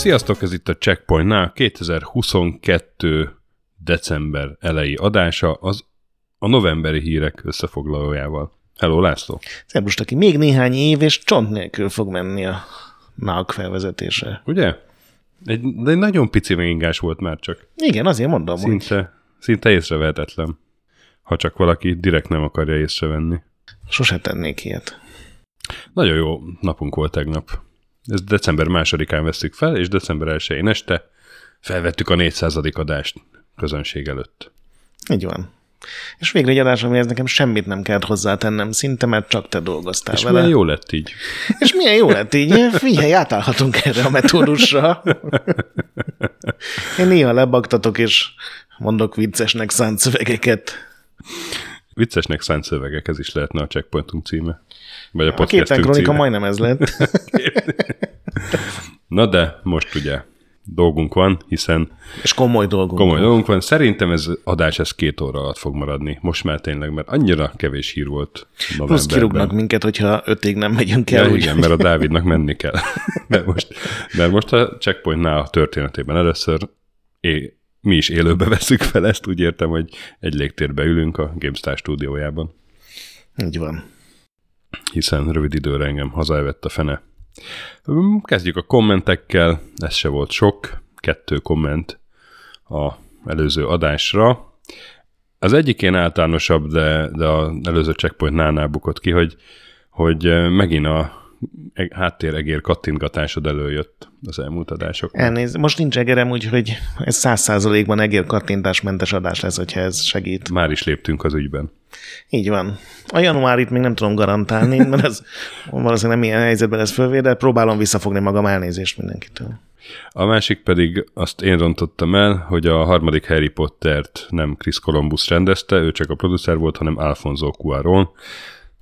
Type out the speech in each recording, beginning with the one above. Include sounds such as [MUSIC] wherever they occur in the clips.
Sziasztok, ez itt a Checkpointnál 2022. december elejé adása az a novemberi hírek összefoglalójával. Hello, László! Szerbus, aki még néhány év, és csont nélkül fog menni a NAG felvezetése. Ugye? Egy, de egy nagyon pici vingás volt már csak. Igen, azért mondom, Szinte, hogy... szinte észrevehetetlen. Ha csak valaki direkt nem akarja észrevenni. Sose tennék ilyet. Nagyon jó napunk volt tegnap. Ez december másodikán veszük fel, és december 1-én este felvettük a 400. adást közönség előtt. Így van. És végre egy adás, amihez nekem semmit nem kellett hozzátennem szinte, mert csak te dolgoztál és vele. milyen jó lett így. [LAUGHS] És milyen jó lett így. Figyelj, átállhatunk erre a metódusra. Én néha lebaktatok, és mondok viccesnek szánt szövegeket. Viccesnek szánt szövegek, ez is lehetne a checkpointunk címe. Vagy a, a képtelen kronika majdnem ez lett. [LAUGHS] Na de most ugye dolgunk van, hiszen... És komoly dolgunk Komoly van. dolgunk van. Szerintem ez adás ez két óra alatt fog maradni. Most már tényleg, mert annyira kevés hír volt novemberben. Plusz kirúgnak minket, hogyha ötig nem megyünk el. Ja, igen, mert a [LAUGHS] Dávidnak menni kell. [LAUGHS] mert, most, mert most a checkpointnál a történetében először é, mi is élőbe veszük fel ezt, úgy értem, hogy egy légtérbe ülünk a GameStar stúdiójában. Így van hiszen rövid időre engem hazaevett a fene. Kezdjük a kommentekkel, ez se volt sok, kettő komment a előző adásra. Az egyik ilyen általánosabb, de, de az előző checkpoint nánál bukott ki, hogy, hogy megint a háttéregér kattintgatásod előjött az elmúlt adások. Elnéz, most nincs egerem, úgyhogy ez száz százalékban egér kattintásmentes adás lesz, hogyha ez segít. Már is léptünk az ügyben. Így van. A januárit még nem tudom garantálni, [LAUGHS] mert ez valószínűleg nem ilyen helyzetben lesz fölvé, de próbálom visszafogni magam elnézést mindenkitől. A másik pedig azt én rontottam el, hogy a harmadik Harry Pottert nem Chris Columbus rendezte, ő csak a producer volt, hanem Alfonso Cuarón,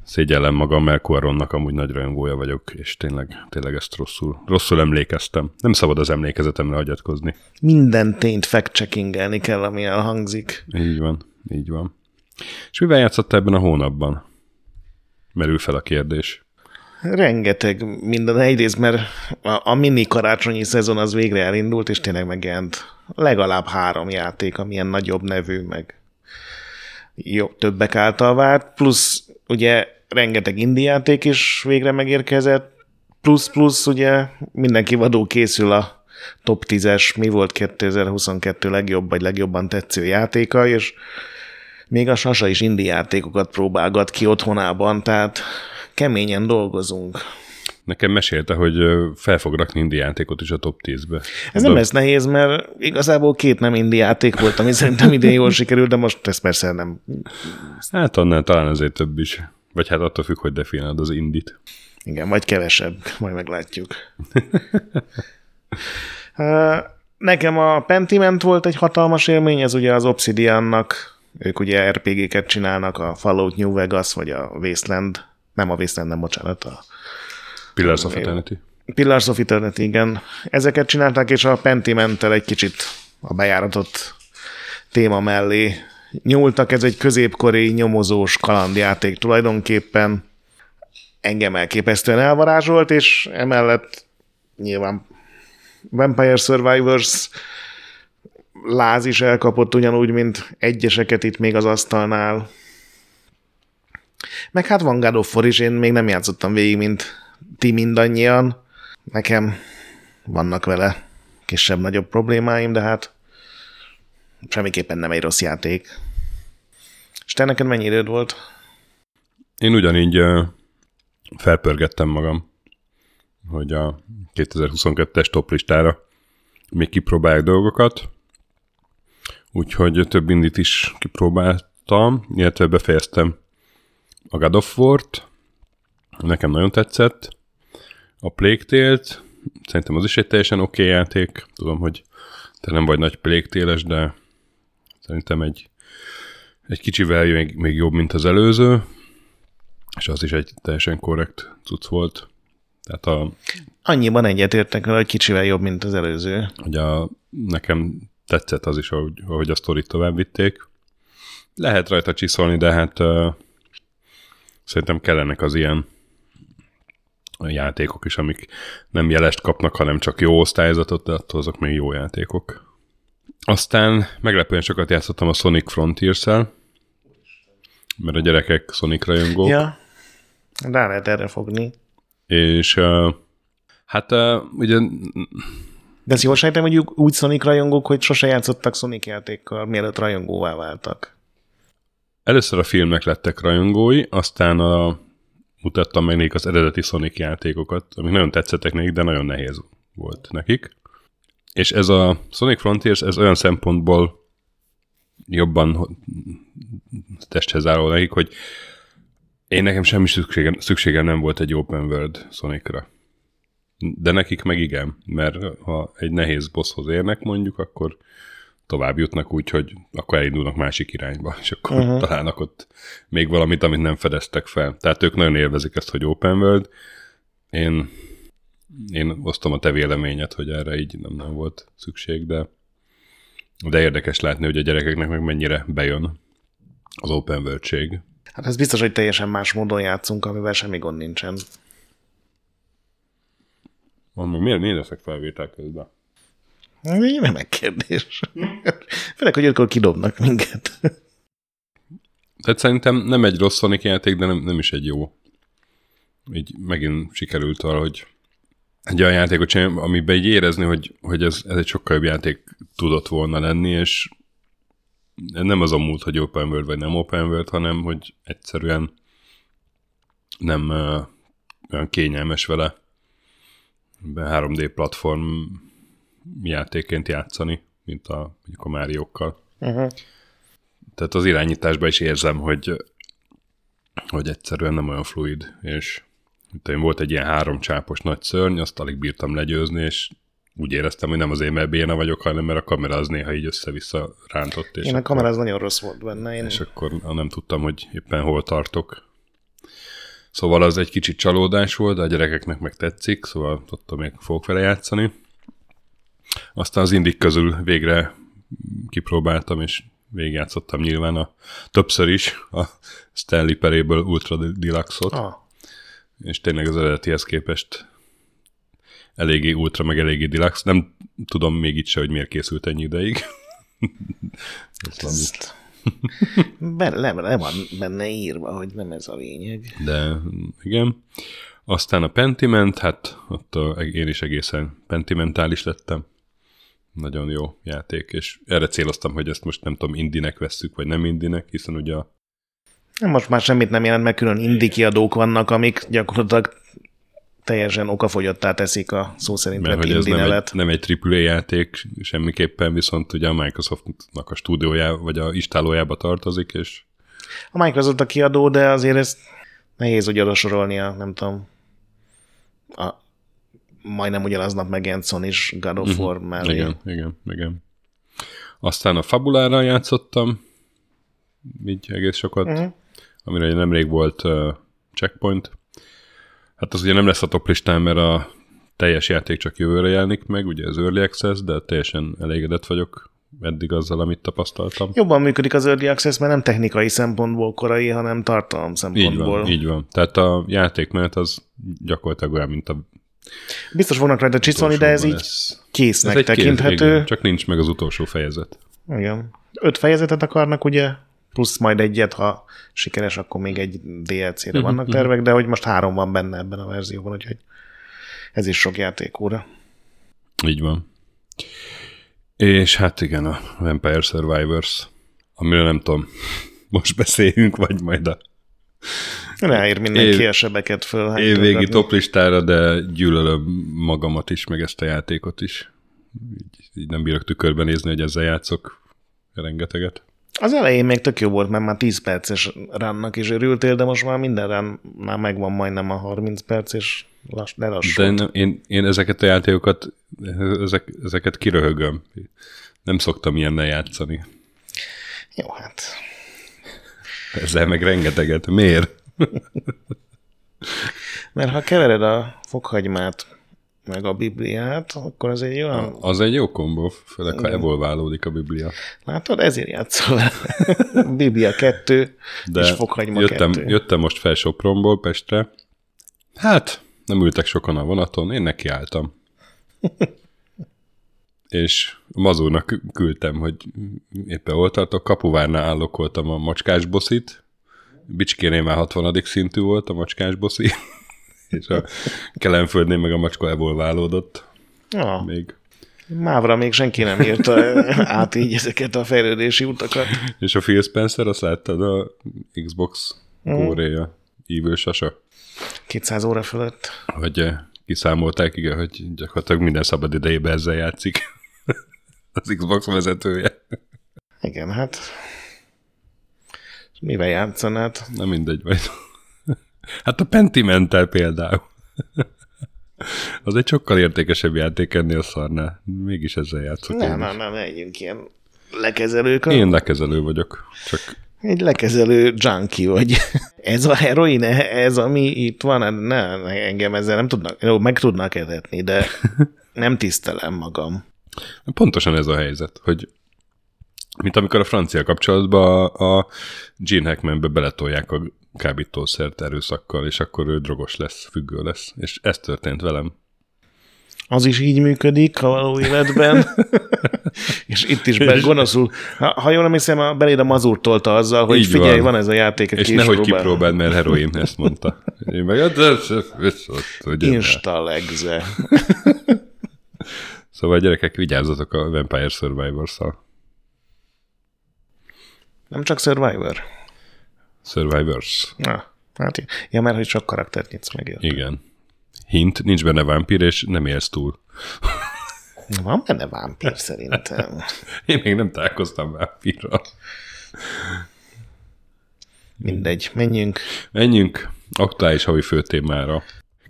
szégyellem magam, mert Cuaronnak amúgy nagy rajongója vagyok, és tényleg, tényleg ezt rosszul, rosszul emlékeztem. Nem szabad az emlékezetemre hagyatkozni. Minden tényt fact-checkingelni kell, ami elhangzik. Így van, így van. És mivel játszott ebben a hónapban? Merül fel a kérdés. Rengeteg minden. Egyrészt, mert a, a mini karácsonyi szezon az végre elindult, és tényleg megjelent legalább három játék, amilyen nagyobb nevű, meg jobb, többek által várt, plusz ugye rengeteg indie játék is végre megérkezett, plusz-plusz ugye mindenki vadó készül a top 10-es, mi volt 2022 legjobb vagy legjobban tetsző játéka, és még a Sasa is indie játékokat próbálgat ki otthonában, tehát keményen dolgozunk. Nekem mesélte, hogy fel fog rakni indi játékot is a top 10-be. Ez nem lesz nehéz, mert igazából két nem indi játék volt, ami szerintem idén jól sikerült, de most ez persze nem. Hát annál talán azért több is. Vagy hát attól függ, hogy definiálod az indit. Igen, vagy kevesebb, majd meglátjuk. [LAUGHS] Nekem a Pentiment volt egy hatalmas élmény, ez ugye az Obsidiannak, ők ugye RPG-ket csinálnak, a Fallout New Vegas, vagy a Wasteland, nem a Wasteland, nem bocsánat, a Pillars of Eternity. Pillars of Eternity, igen. Ezeket csinálták, és a Pentimentel egy kicsit a bejáratott téma mellé nyúltak. Ez egy középkori nyomozós kalandjáték tulajdonképpen. Engem elképesztően elvarázsolt, és emellett nyilván Vampire Survivors láz is elkapott ugyanúgy, mint egyeseket itt még az asztalnál. Meg hát van God of War is, én még nem játszottam végig, mint ti mindannyian. Nekem vannak vele kisebb-nagyobb problémáim, de hát semmiképpen nem egy rossz játék. És te neked mennyi időd volt? Én ugyanígy felpörgettem magam, hogy a 2022-es top listára még kipróbálják dolgokat, úgyhogy több indit is kipróbáltam, illetve befejeztem a God of War-t, nekem nagyon tetszett, a Plague Tale-t, szerintem az is egy teljesen oké okay játék, tudom, hogy te nem vagy nagy Plague de szerintem egy, egy kicsivel még, még jobb, mint az előző. és az is egy teljesen korrekt cucc volt. Tehát a, Annyiban egyetértek vele, hogy kicsivel jobb, mint az előző. hogy a, nekem tetszett az is, ahogy, ahogy a sztorit tovább vitték. Lehet rajta csiszolni, de hát uh, szerintem kellenek az ilyen játékok is, amik nem jelest kapnak, hanem csak jó osztályzatot, de attól azok még jó játékok. Aztán meglepően sokat játszottam a Sonic Frontiers-el, mert a gyerekek Sonic rajongók. Ja, rá lehet erre fogni. És uh, hát uh, ugye De ezt jól sejtem, hogy úgy Sonic rajongók, hogy sose játszottak Sonic játékkal, mielőtt rajongóvá váltak. először a filmek lettek rajongói, aztán a, mutattam meg nekik az eredeti Sonic játékokat, amik nagyon tetszettek nekik, de nagyon nehéz volt nekik. És ez a Sonic Frontiers, ez olyan szempontból jobban testhez álló nekik, hogy én nekem semmi szükségem, szükségem nem volt egy open world Sonicra. De nekik meg igen, mert ha egy nehéz bosshoz érnek mondjuk, akkor tovább jutnak úgy, hogy akkor elindulnak másik irányba, és akkor uh-huh. találnak ott még valamit, amit nem fedeztek fel. Tehát ők nagyon élvezik ezt, hogy open world. Én, én osztom a te véleményed, hogy erre így nem, nem volt szükség, de, de érdekes látni, hogy a gyerekeknek meg mennyire bejön az open world Hát ez biztos, hogy teljesen más módon játszunk, amivel semmi gond nincsen. Van, meg miért, leszek felvétel közben? Ez egy remek kérdés. Főleg, hogy akkor kidobnak minket. Tehát szerintem nem egy rossz Sonic játék, de nem, nem is egy jó. Így megint sikerült arra, hogy egy olyan játékot csinálni, amiben így érezni, hogy, hogy ez, ez egy sokkal jobb játék tudott volna lenni, és nem az a múlt, hogy open world vagy nem open world, hanem hogy egyszerűen nem uh, olyan kényelmes vele be 3D platform játékként játszani, mint a, mondjuk a Máriókkal. Uh-huh. Tehát az irányításban is érzem, hogy, hogy egyszerűen nem olyan fluid, és én volt egy ilyen három csápos nagy szörny, azt alig bírtam legyőzni, és úgy éreztem, hogy nem azért, mert béna vagyok, hanem mert a kamera az néha így össze-vissza rántott. És Én a kamera az nagyon rossz volt benne. Én... és akkor nem tudtam, hogy éppen hol tartok. Szóval az egy kicsit csalódás volt, de a gyerekeknek meg tetszik, szóval ott még fogok vele játszani. Aztán az indik közül végre kipróbáltam, és végigjátszottam nyilván a, többször is a Stanley Parable Ultra Deluxe-ot, ah. És tényleg az eredetihez képest eléggé ultra, meg eléggé deluxe. Nem tudom még itt se, hogy miért készült ennyi ideig. [LAUGHS] Ezt... [LAUGHS] Le, le van benne írva, hogy nem ez a lényeg. De igen. Aztán a Pentiment, hát ott a, én is egészen pentimentális lettem. Nagyon jó játék, és erre céloztam, hogy ezt most nem tudom, indinek vesszük, vagy nem indinek, hiszen ugye a Most már semmit nem jelent, mert külön indi kiadók vannak, amik gyakorlatilag teljesen okafogyottá teszik a szó szerint mert hogy ez nem egy, nem egy AAA játék semmiképpen, viszont ugye a Microsoftnak a stúdiójá, vagy a istálójába tartozik, és A Microsoft a kiadó, de azért ezt nehéz úgy oda sorolni a, nem tudom, a majdnem ugyanaznap megjelent sony is God of War uh-huh. mellé. igen, igen, igen. Aztán a Fabulára játszottam, így egész sokat, Uh-huh. Amire nemrég volt uh, checkpoint. Hát az ugye nem lesz a top listán, mert a teljes játék csak jövőre jelenik meg, ugye az Early Access, de teljesen elégedett vagyok eddig azzal, amit tapasztaltam. Jobban működik az Early Access, mert nem technikai szempontból korai, hanem tartalom Így szempontból. van, így van. Tehát a játékmenet az gyakorlatilag olyan, mint a Biztos fognak rajta csiszolni, de ez így késznek Ez egy tekinthető. igen, csak nincs meg az utolsó fejezet. Igen. Öt fejezetet akarnak, ugye? Plusz majd egyet, ha sikeres, akkor még egy DLC-re vannak tervek, de hogy most három van benne ebben a verzióban, úgyhogy ez is sok játékóra. Így van. És hát igen, a Vampire Survivors, amiről nem tudom, [LAUGHS] most beszéljünk, vagy majd a Ráír mindenki Év- a sebeket föl. hát évvégi toplistára, de gyűlölöm magamat is, meg ezt a játékot is. Így, így nem bírok tükörben nézni, hogy ezzel játszok rengeteget. Az elején még tök jó volt, mert már 10 perces rannak is örültél, de most már minden run már megvan majdnem a 30 perc, és lass, lelassult. De nem, én, én ezeket a játékokat, ezek, ezeket kiröhögöm. Nem szoktam ilyennel játszani. Jó, hát Ezzel meg rengeteget. Miért? [LAUGHS] Mert ha kevered a fokhagymát meg a Bibliát, akkor az egy olyan... Az egy jó kombó, főleg ha evolválódik a Biblia. Látod, ezért játszol. [LAUGHS] Biblia 2 De és fokhagyma jöttem, 2. jöttem most fel Sopronból Pestre. Hát, nem ültek sokan a vonaton, én nekiálltam. [LAUGHS] és a mazurnak küldtem, hogy éppen ott tartok, kapuvárnál állokoltam a macskás boszit, Bicskénél már 60. szintű volt a macskás boszi, és a Kelenföldnél meg a macska evolválódott Ja, még. mávra még senki nem írta át így ezeket a fejlődési utakat. És a Phil Spencer, azt láttad a Xbox kóréja, ívő sasa, 200 óra fölött. hogy eh, kiszámolták, igen, hogy gyakorlatilag minden szabad idejében ezzel játszik [LAUGHS] az Xbox vezetője. Igen, hát mivel játszanád? Na mindegy, vagy. Hát a Pentimentel például. Az egy sokkal értékesebb játék ennél a szarnál. Mégis ezzel játszok. Nem, nem, nem, legyünk ilyen lekezelők. Én lekezelő vagyok, csak Egy lekezelő junkie vagy. Ez a heroin, ez ami itt van, hát ne, engem ezzel nem tudnak, jó, meg tudnak etetni, de nem tisztelem magam. pontosan ez a helyzet, hogy mint amikor a francia kapcsolatban a, a Gene Hackmanbe beletolják a kábítószert erőszakkal, és akkor ő drogos lesz, függő lesz. És ez történt velem. Az is így működik a való életben. [LAUGHS] és itt is be, gonoszul. Ha, ha jól emlékszem, a beléd a mazur tolta azzal, hogy Így figyelj, van. van. ez a játék, És nehogy kipróbáld, mert heroin, ezt mondta. Én meg, hát ez, viszont, ugye, Insta legze. [LAUGHS] Szóval gyerekek, vigyázzatok a Vampire Survivors-szal. Nem csak Survivor. Survivors. Na, hát, ja, mert hogy sok karaktert nyitsz meg. érted? Igen. Hint, nincs benne vámpír, és nem élsz túl. Van benne vámpír szerintem. [LAUGHS] Én még nem találkoztam vámpírral. Mindegy, menjünk. Menjünk aktuális havi főtémára.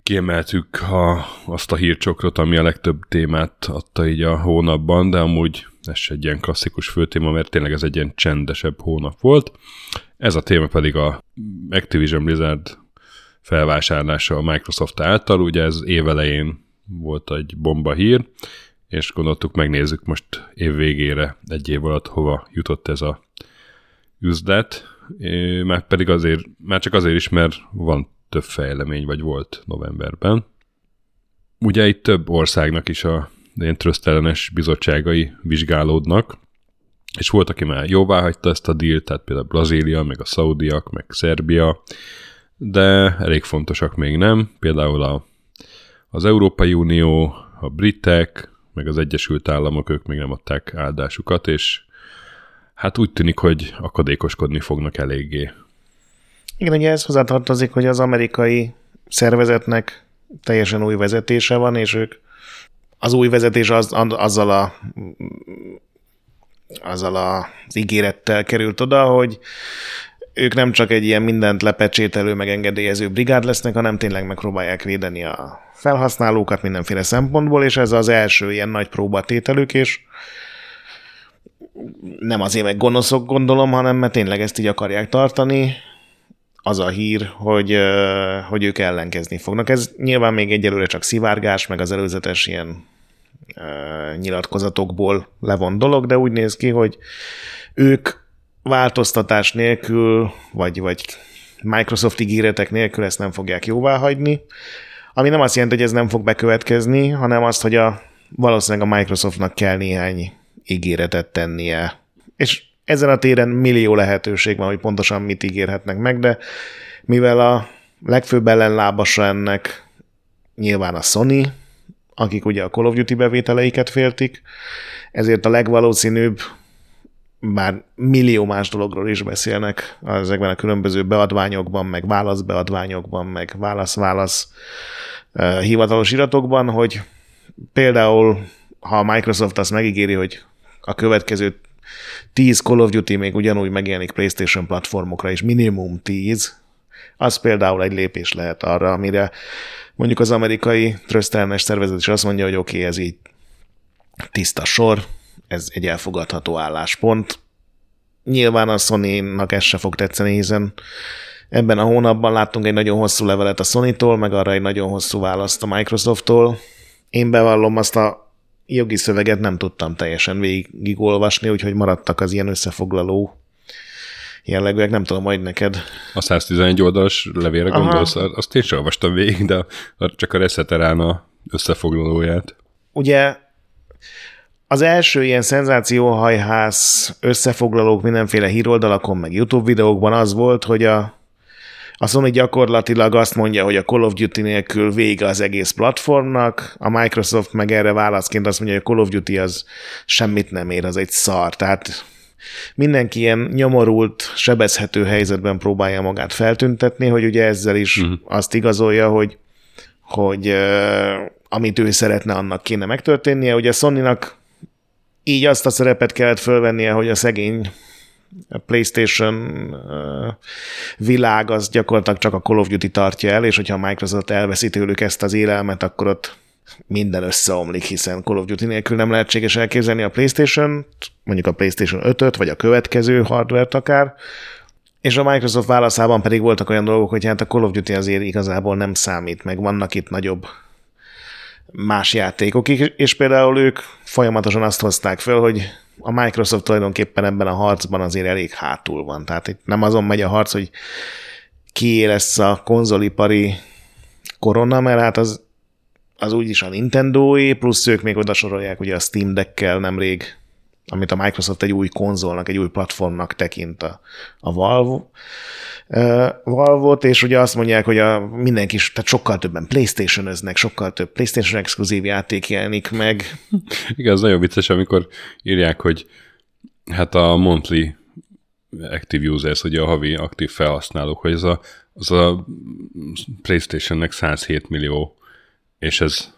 Kiemeltük a, azt a hírcsokrot, ami a legtöbb témát adta így a hónapban, de amúgy ez egy ilyen klasszikus főtéma, mert tényleg ez egy ilyen csendesebb hónap volt. Ez a téma pedig a Activision Blizzard felvásárlása a Microsoft által, ugye ez évelején volt egy bomba hír, és gondoltuk megnézzük most év végére, egy év alatt hova jutott ez a üzlet, már pedig azért, már csak azért is, mert van több fejlemény, vagy volt novemberben. Ugye itt több országnak is a ilyen trösztelenes bizottságai vizsgálódnak, és volt, aki már jóvá hagyta ezt a dílt, tehát például Brazília, meg a Szaudiak, meg Szerbia, de elég fontosak még nem. Például a, az Európai Unió, a britek, meg az Egyesült Államok, ők még nem adták áldásukat, és hát úgy tűnik, hogy akadékoskodni fognak eléggé. Igen, ugye ez hozzátartozik, hogy az amerikai szervezetnek teljesen új vezetése van, és ők az új vezetés az, azzal a azzal az ígérettel került oda, hogy ők nem csak egy ilyen mindent lepecsételő, meg engedélyező brigád lesznek, hanem tényleg megpróbálják védeni a felhasználókat mindenféle szempontból, és ez az első ilyen nagy próbatételük, és nem azért meg gonoszok gondolom, hanem mert tényleg ezt így akarják tartani. Az a hír, hogy, hogy ők ellenkezni fognak. Ez nyilván még egyelőre csak szivárgás, meg az előzetes ilyen nyilatkozatokból levon dolog, de úgy néz ki, hogy ők változtatás nélkül, vagy, vagy Microsoft ígéretek nélkül ezt nem fogják jóvá hagyni, ami nem azt jelenti, hogy ez nem fog bekövetkezni, hanem azt, hogy a, valószínűleg a Microsoftnak kell néhány ígéretet tennie. És ezen a téren millió lehetőség van, hogy pontosan mit ígérhetnek meg, de mivel a legfőbb ellenlábasa ennek nyilván a Sony, akik ugye a Call of Duty bevételeiket féltik, ezért a legvalószínűbb, bár millió más dologról is beszélnek ezekben a különböző beadványokban, meg válaszbeadványokban, meg válasz-válasz hivatalos iratokban, hogy például ha a Microsoft azt megígéri, hogy a következő 10 Call of Duty még ugyanúgy megjelenik PlayStation platformokra, és minimum 10, az például egy lépés lehet arra, amire mondjuk az amerikai trösztelmes szervezet is azt mondja, hogy oké, okay, ez így tiszta sor, ez egy elfogadható álláspont. Nyilván a Sony-nak ez se fog tetszeni, hiszen Ebben a hónapban láttunk egy nagyon hosszú levelet a Sony-tól, meg arra egy nagyon hosszú választ a Microsoft-tól. Én bevallom, azt a jogi szöveget nem tudtam teljesen végigolvasni, úgyhogy maradtak az ilyen összefoglaló jellegűek, nem tudom, majd neked. A 111 oldalas levélre Aha. gondolsz, azt én sem olvastam végig, de csak a Reseterán összefoglalóját. Ugye az első ilyen szenzációhajház összefoglalók mindenféle híroldalakon, meg YouTube videókban az volt, hogy a, a Sony gyakorlatilag azt mondja, hogy a Call of Duty nélkül vége az egész platformnak, a Microsoft meg erre válaszként azt mondja, hogy a Call of Duty az semmit nem ér, az egy szar. Tehát mindenki ilyen nyomorult, sebezhető helyzetben próbálja magát feltüntetni, hogy ugye ezzel is uh-huh. azt igazolja, hogy, hogy uh, amit ő szeretne, annak kéne megtörténnie. Ugye Sony-nak így azt a szerepet kellett fölvennie, hogy a szegény a PlayStation világ az gyakorlatilag csak a Call of Duty tartja el, és hogyha a Microsoft elveszi tőlük ezt az élelmet, akkor ott minden összeomlik, hiszen Call of Duty nélkül nem lehetséges elképzelni a PlayStation, mondjuk a PlayStation 5-öt, vagy a következő hardware akár, és a Microsoft válaszában pedig voltak olyan dolgok, hogy hát a Call of Duty azért igazából nem számít, meg vannak itt nagyobb más játékok, és például ők folyamatosan azt hozták föl, hogy a Microsoft tulajdonképpen ebben a harcban azért elég hátul van. Tehát itt nem azon megy a harc, hogy ki lesz a konzolipari korona, mert hát az az úgyis a Nintendo-é, plusz ők még oda sorolják ugye a Steam Deck-kel nemrég, amit a Microsoft egy új konzolnak, egy új platformnak tekint a, a Valve, uh, Valve-ot, és ugye azt mondják, hogy a mindenki, tehát sokkal többen Playstation-öznek, sokkal több Playstation exkluzív játék jelenik meg. [LAUGHS] Igen, az nagyon vicces, amikor írják, hogy hát a monthly active users, ugye a havi aktív felhasználók, hogy ez a, az a PlayStation-nek 107 millió és ez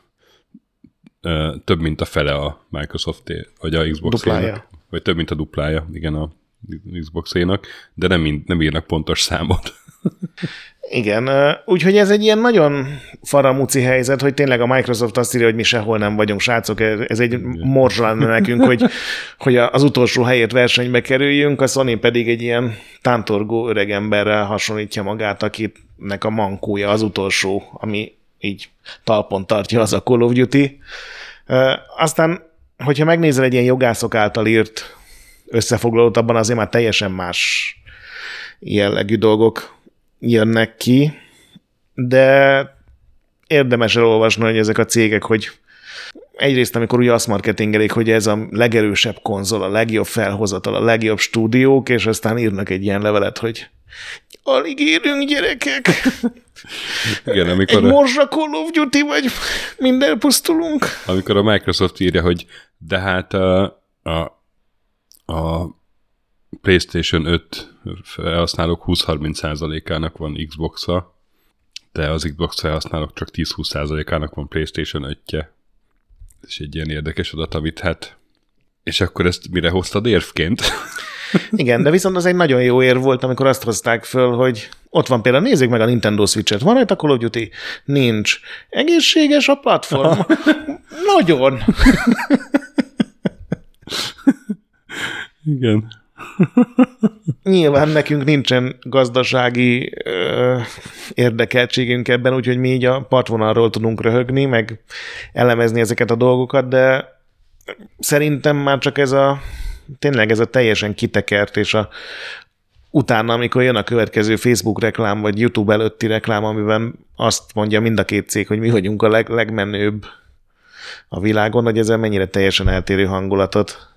ö, több, mint a fele a microsoft vagy a xbox vagy több, mint a duplája, igen, a Xbox-énak, de nem, mind, nem írnak pontos számot. [LAUGHS] Igen, úgyhogy ez egy ilyen nagyon faramúci helyzet, hogy tényleg a Microsoft azt írja, hogy mi sehol nem vagyunk, srácok, ez egy morzs lenne [LAUGHS] nekünk, hogy, hogy az utolsó helyért versenybe kerüljünk, a Sony pedig egy ilyen tántorgó öregemberrel hasonlítja magát, akinek a mankója az utolsó, ami így talpon tartja az a Call of Duty. Aztán, hogyha megnézel egy ilyen jogászok által írt összefoglalót, abban azért már teljesen más jellegű dolgok jönnek ki, de érdemes elolvasni, hogy ezek a cégek, hogy egyrészt, amikor ugye azt marketingelik, hogy ez a legerősebb konzol, a legjobb felhozatal, a legjobb stúdiók, és aztán írnak egy ilyen levelet, hogy alig érünk gyerekek. Igen, amikor Egy morzsa Call of Duty, vagy minden pusztulunk. Amikor a Microsoft írja, hogy de hát a, a, a PlayStation 5 felhasználók 20-30%-ának van Xbox-a, de az Xbox felhasználók csak 10-20%-ának van PlayStation 5-je. És egy ilyen érdekes adat, amit hát... És akkor ezt mire hoztad érvként? Igen, de viszont az egy nagyon jó ér volt, amikor azt hozták föl, hogy ott van például, nézzük meg a Nintendo Switch-et. Van rajta Call of Duty? Nincs. Egészséges a platform? [LAUGHS] nagyon. Igen. Nyilván nekünk nincsen gazdasági ö, érdekeltségünk ebben, úgyhogy mi így a partvonalról tudunk röhögni, meg elemezni ezeket a dolgokat, de szerintem már csak ez a tényleg ez a teljesen kitekert, és a, utána, amikor jön a következő Facebook reklám, vagy YouTube előtti reklám, amiben azt mondja mind a két cég, hogy mi vagyunk a leg, legmenőbb a világon, hogy ezzel mennyire teljesen eltérő hangulatot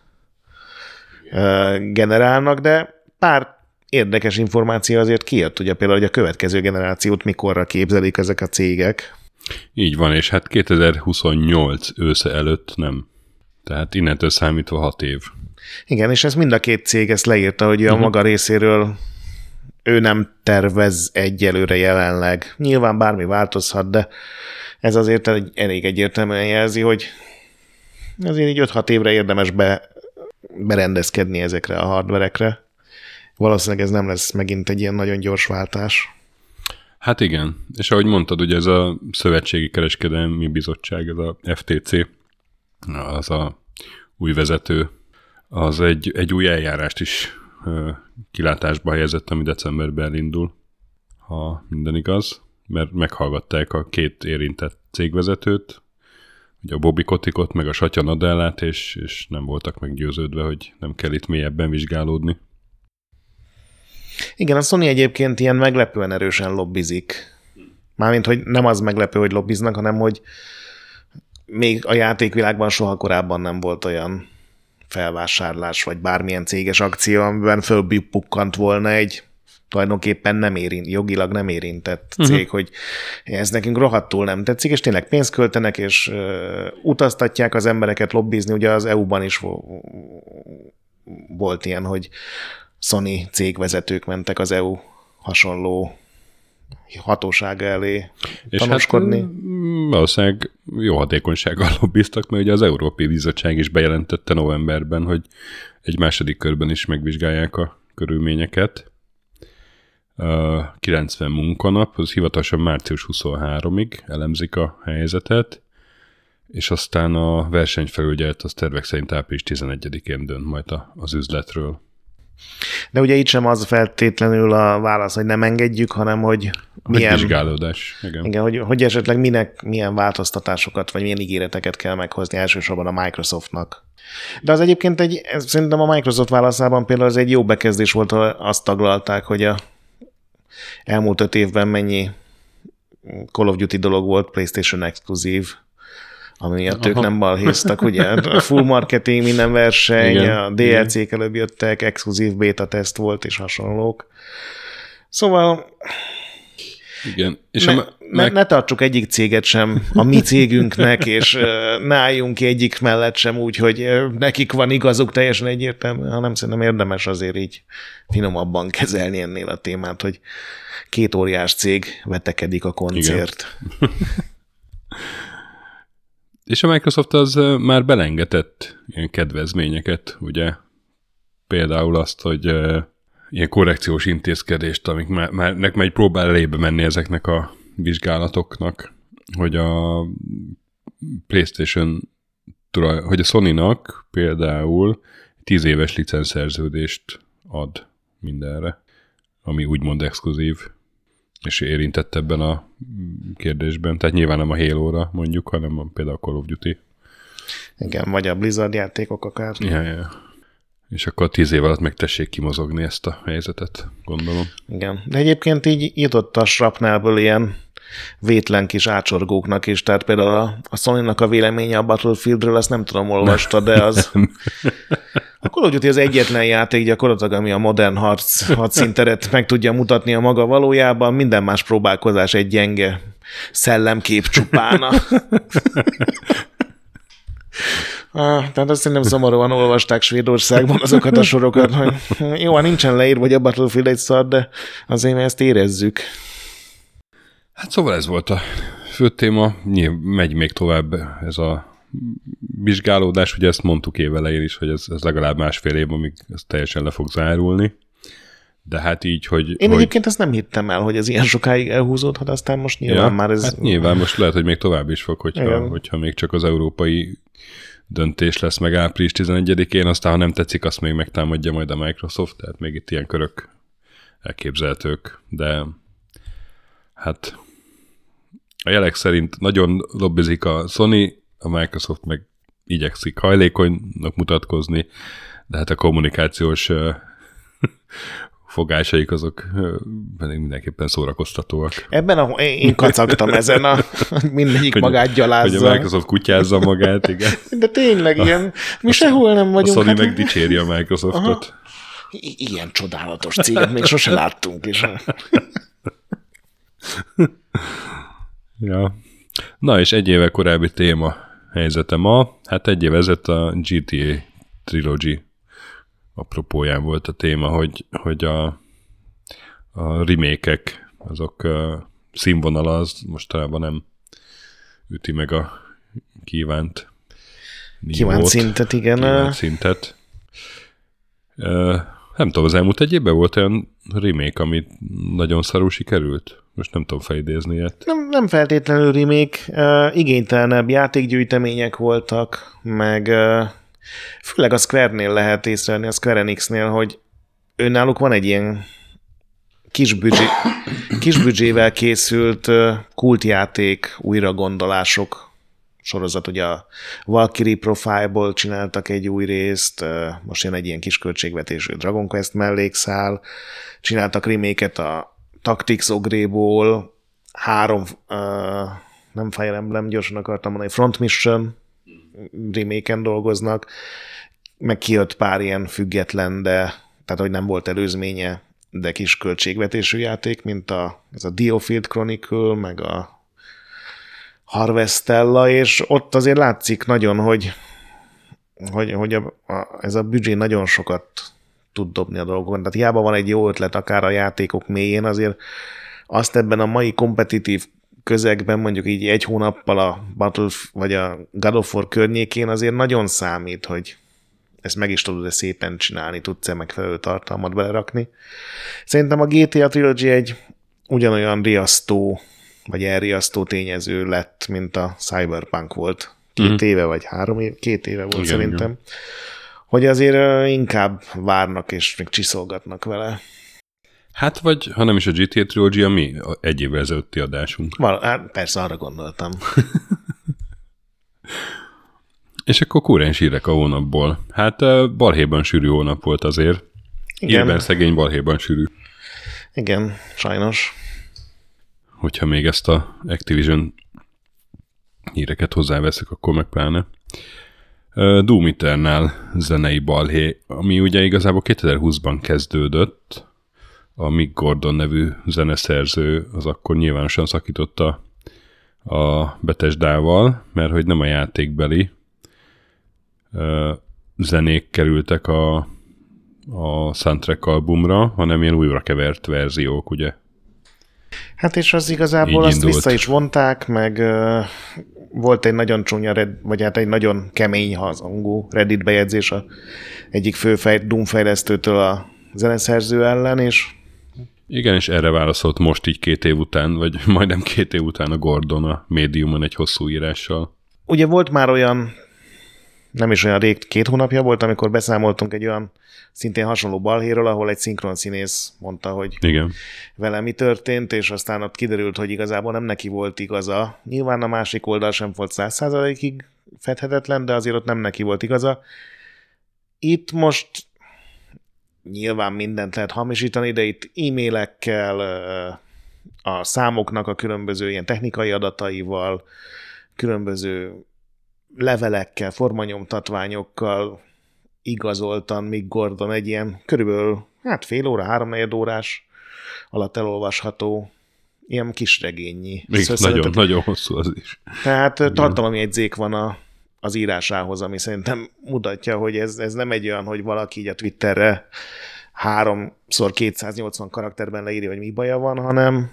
generálnak, de pár érdekes információ azért kijött, ugye például, hogy a következő generációt mikorra képzelik ezek a cégek. Így van, és hát 2028 ősze előtt nem. Tehát innentől számítva hat év. Igen, és ez mind a két cég ezt leírta, hogy uh-huh. a mhm. maga részéről ő nem tervez egyelőre jelenleg. Nyilván bármi változhat, de ez azért egy, elég egyértelműen jelzi, hogy azért így 5-6 évre érdemes be, berendezkedni ezekre a hardverekre. Valószínűleg ez nem lesz megint egy ilyen nagyon gyors váltás. Hát igen, és ahogy mondtad, ugye ez a Szövetségi Kereskedelmi Bizottság, ez a FTC, az a új vezető az egy, egy új eljárást is kilátásba helyezett, ami decemberben indul. ha minden igaz, mert meghallgatták a két érintett cégvezetőt, ugye a Bobby Kotikot, meg a Satya Nadellát, és, és nem voltak meggyőződve, hogy nem kell itt mélyebben vizsgálódni. Igen, a Sony egyébként ilyen meglepően erősen lobbizik. Mármint, hogy nem az meglepő, hogy lobbiznak, hanem hogy még a játékvilágban soha korábban nem volt olyan felvásárlás, vagy bármilyen céges akció, amiben fölbukkant volna egy tulajdonképpen nem érint, jogilag nem érintett uh-huh. cég, hogy ez nekünk rohadtul nem tetszik, és tényleg pénzt költenek, és uh, utaztatják az embereket lobbizni, ugye az EU-ban is volt ilyen, hogy Sony cégvezetők mentek az EU hasonló hatósága elé és tanúskodni. Hát, valószínűleg jó hatékonysággal lobbiztak, mert ugye az Európai Bizottság is bejelentette novemberben, hogy egy második körben is megvizsgálják a körülményeket. 90 munkanap, az hivatalosan március 23-ig elemzik a helyzetet, és aztán a versenyfelügyelet az tervek szerint április 11-én dönt majd az üzletről. De ugye itt sem az feltétlenül a válasz, hogy nem engedjük, hanem hogy milyen... Vizsgálódás, igen. igen hogy, hogy esetleg minek, milyen változtatásokat, vagy milyen ígéreteket kell meghozni elsősorban a Microsoftnak. De az egyébként egy, ez, szerintem a Microsoft válaszában például az egy jó bekezdés volt, ahol azt taglalták, hogy a elmúlt öt évben mennyi Call of Duty dolog volt PlayStation exkluzív, ami miatt ők nem balhéztak, ugye? A full marketing, minden verseny, Igen. a DLC-k előbb jöttek, exkluzív beta teszt volt, és hasonlók. Szóval igen. És ne, a, meg... ne, ne tartsuk egyik céget sem a mi cégünknek, és ne álljunk ki egyik mellett sem úgy, hogy nekik van igazuk teljesen egyértelmű, hanem szerintem érdemes azért így finomabban kezelni ennél a témát, hogy két óriás cég vetekedik a koncert. [LAUGHS] És a Microsoft az már belengetett ilyen kedvezményeket, ugye? Például azt, hogy ilyen korrekciós intézkedést, amik már, már nekem egy próbál elébe menni ezeknek a vizsgálatoknak, hogy a PlayStation, hogy a Sony-nak például 10 éves licenszerződést ad mindenre, ami úgymond exkluzív és érintett ebben a kérdésben. Tehát nyilván nem a Halo-ra mondjuk, hanem a, például a Call of Duty. Igen, vagy a Blizzard játékok akár. Ja, ja. És akkor tíz év alatt meg tessék kimozogni ezt a helyzetet, gondolom. Igen, de egyébként így jutott a Shrapnelből ilyen vétlen kis ácsorgóknak is, tehát például a, a sony a véleménye a Battlefieldről, azt nem tudom, olvasta, de az... A Call of Duty az egyetlen játék gyakorlatilag, ami a modern harc, hadszínteret meg tudja mutatni a maga valójában, minden más próbálkozás egy gyenge szellemkép csupána. [LAUGHS] Ah, tehát azt szerintem szomorúan olvasták Svédországban azokat a sorokat, hogy jó, nincsen leírva, hogy a Battlefield egy szar, de azért mi ezt érezzük. Hát szóval ez volt a fő téma, Nyilv, megy még tovább ez a vizsgálódás, ugye ezt mondtuk évelején is, hogy ez, ez legalább másfél év, amíg ez teljesen le fog zárulni. De hát így, hogy... Én hogy... egyébként ezt nem hittem el, hogy ez ilyen sokáig elhúzódhat, aztán most nyilván ja, már ez... Hát nyilván most lehet, hogy még tovább is fog, hogyha, hogyha még csak az európai döntés lesz meg április 11-én, aztán ha nem tetszik, azt még megtámadja majd a Microsoft, tehát még itt ilyen körök elképzelhetők, de hát a jelek szerint nagyon lobbizik a Sony, a Microsoft meg igyekszik hajlékonynak mutatkozni, de hát a kommunikációs [LAUGHS] fogásaik azok pedig mindenképpen szórakoztatóak. Ebben a, én kacagtam ezen, a, [LAUGHS] mindegyik hogy, magát gyalázza. Hogy a Microsoft kutyázza magát, igen. [LAUGHS] De tényleg ilyen, mi a, sehol nem vagyunk. A Sony hát, meg dicséri a Microsoftot. Aha. I- ilyen csodálatos céget még sose láttunk is. ja. Na és egy éve korábbi téma helyzete ma. Hát egy éve ezelőtt a GTA Trilogy apropóján volt a téma, hogy, hogy a, a remékek, azok a színvonala az mostanában nem üti meg a kívánt Kívánt szintet, igen. Kívánt szintet. Nem tudom, az elmúlt egy évben volt olyan remake, ami nagyon szarul sikerült? Most nem tudom felidézni ilyet. Nem, nem feltétlenül remake, uh, igénytelenebb játékgyűjtemények voltak, meg uh, főleg a Square-nél lehet észrevenni, a Square Enix-nél, hogy önnáluk van egy ilyen kisbüdzsé, [COUGHS] kisbüdzsével készült kultjáték újragondolások sorozat, ugye a Valkyrie Profile-ból csináltak egy új részt, most jön egy ilyen kis költségvetésű Dragon Quest mellékszál, csináltak reméket a Tactics Ogréból, három, uh, nem Fire Emblem, gyorsan akartam mondani, Front Mission reméken dolgoznak, meg kijött pár ilyen független, de tehát, hogy nem volt előzménye, de kis költségvetésű játék, mint a, ez a Diofield Chronicle, meg a Harvestella, és ott azért látszik nagyon, hogy, hogy, hogy a, a, ez a büdzsé nagyon sokat tud dobni a dolgokon. Tehát hiába van egy jó ötlet akár a játékok mélyén, azért azt ebben a mai kompetitív közegben mondjuk így egy hónappal a Battle vagy a God of War környékén azért nagyon számít, hogy ezt meg is tudod-e szépen csinálni, tudsz-e megfelelő tartalmat belerakni. Szerintem a GTA Trilogy egy ugyanolyan riasztó, vagy elriasztó tényező lett, mint a Cyberpunk volt. Két mm. éve, vagy három éve, két éve volt igen, szerintem. Igen. Hogy azért inkább várnak és még csiszolgatnak vele. Hát vagy, ha nem is a GTA Trilogy, ami egy évvel ezelőtti adásunk. Val, hát persze, arra gondoltam. [LAUGHS] És akkor kúrens hírek a hónapból. Hát balhéban sűrű hónap volt azért. Igen. Évben szegény balhéban sűrű. Igen, sajnos. Hogyha még ezt a Activision híreket hozzáveszek, akkor meg pláne. Doom Eternal zenei balhé, ami ugye igazából 2020-ban kezdődött, a Mick Gordon nevű zeneszerző az akkor nyilvánosan szakította a Betesdával, mert hogy nem a játékbeli zenék kerültek a, a soundtrack albumra, hanem ilyen újra kevert verziók, ugye? Hát és az igazából Így azt indult. vissza is vonták, meg uh, volt egy nagyon csúnya, red, vagy hát egy nagyon kemény hazangú Reddit bejegyzés a egyik főfej, Doom fejlesztőtől a zeneszerző ellen, és igen, és erre válaszolt most így két év után, vagy [LAUGHS] majdnem két év után a Gordon a médiumon egy hosszú írással. Ugye volt már olyan, nem is olyan rég, két hónapja volt, amikor beszámoltunk egy olyan szintén hasonló balhéről, ahol egy szinkron színész mondta, hogy Igen. vele mi történt, és aztán ott kiderült, hogy igazából nem neki volt igaza. Nyilván a másik oldal sem volt száz százalékig fedhetetlen, de azért ott nem neki volt igaza. Itt most nyilván mindent lehet hamisítani, de itt e-mailekkel, a számoknak a különböző ilyen technikai adataival, különböző levelekkel, formanyomtatványokkal igazoltan Mick Gordon egy ilyen körülbelül hát fél óra, háromnegyed órás alatt elolvasható ilyen kis regényi. Még nagyon, nagyon hosszú az is. Tehát tartalomjegyzék van a, az írásához, ami szerintem mutatja, hogy ez, ez nem egy olyan, hogy valaki így a Twitterre háromszor 280 karakterben leírja, hogy mi baja van, hanem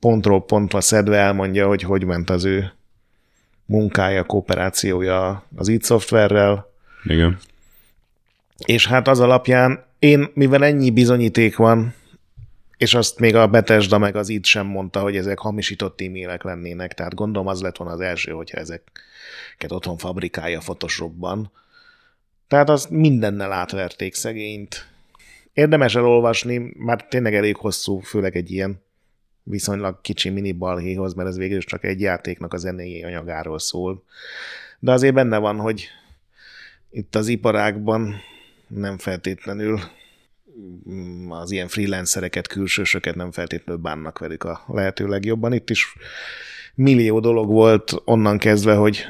pontról pontra szedve elmondja, hogy hogy ment az ő munkája, kooperációja az id szoftverrel. Igen. És hát az alapján én, mivel ennyi bizonyíték van, és azt még a Betesda meg az id sem mondta, hogy ezek hamisított e-mailek lennének, tehát gondolom az lett volna az első, hogyha ezeket otthon fabrikálja Photoshopban. Tehát az mindennel átverték szegényt. Érdemes elolvasni, már tényleg elég hosszú, főleg egy ilyen viszonylag kicsi mini balhéhoz, mert ez végül is csak egy játéknak a zenei anyagáról szól. De azért benne van, hogy itt az iparágban nem feltétlenül az ilyen freelancereket, külsősöket nem feltétlenül bánnak velük a lehető legjobban. Itt is millió dolog volt onnan kezdve, hogy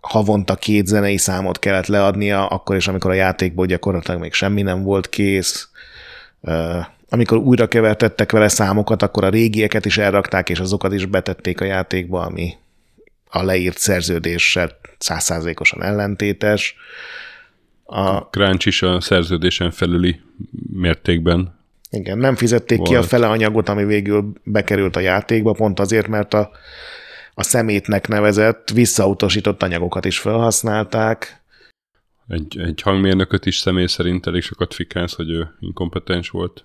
havonta két zenei számot kellett leadnia, akkor is, amikor a játékból gyakorlatilag még semmi nem volt kész. Amikor újra kevertettek vele számokat, akkor a régieket is elrakták, és azokat is betették a játékba, ami a leírt szerződéssel százszázalékosan ellentétes. A Crunch is a szerződésen felüli mértékben igen, nem fizették volt. ki a fele anyagot, ami végül bekerült a játékba, pont azért, mert a, a szemétnek nevezett, visszautasított anyagokat is felhasználták. Egy, egy hangmérnököt is személy szerint elég sokat fikálsz, hogy ő inkompetens volt.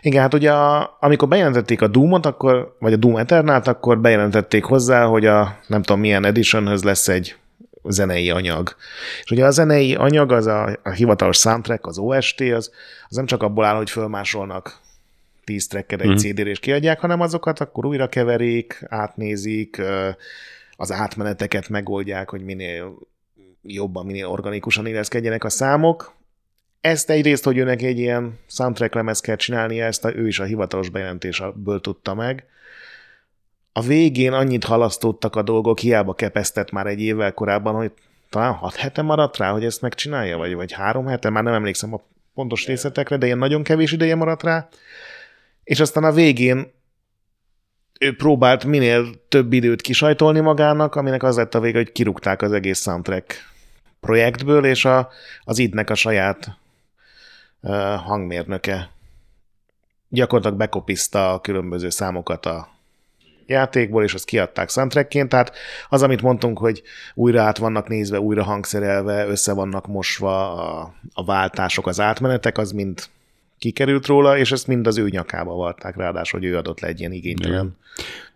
Igen, hát ugye a, amikor bejelentették a Doom-ot, akkor, vagy a Doom Eternalt, akkor bejelentették hozzá, hogy a nem tudom milyen editionhöz lesz egy zenei anyag. És ugye a zenei anyag, az a, a hivatalos soundtrack, az OST, az, az nem csak abból áll, hogy fölmásolnak 10 tracker egy mm. CD-re és kiadják, hanem azokat akkor újra keverik, átnézik, az átmeneteket megoldják, hogy minél jobban, minél organikusan illeszkedjenek a számok. Ezt egyrészt, hogy őnek egy ilyen soundtrack lemez kell csinálnia, ezt ő is a hivatalos bejelentésből tudta meg. A végén annyit halasztottak a dolgok, hiába kepesztett már egy évvel korábban, hogy talán hat hete maradt rá, hogy ezt megcsinálja, vagy, vagy három hete, már nem emlékszem a pontos részletekre, de ilyen nagyon kevés ideje maradt rá. És aztán a végén ő próbált minél több időt kisajtolni magának, aminek az lett a vége, hogy kirúgták az egész soundtrack projektből, és a, az idnek a saját hangmérnöke gyakorlatilag bekopiszta a különböző számokat a játékból, és azt kiadták soundtrackként, tehát az, amit mondtunk, hogy újra át vannak nézve, újra hangszerelve, össze vannak mosva a, a váltások, az átmenetek, az mind kikerült róla, és ezt mind az ő nyakába varták, ráadásul, hogy ő adott le egy ilyen igénytelen. Igen.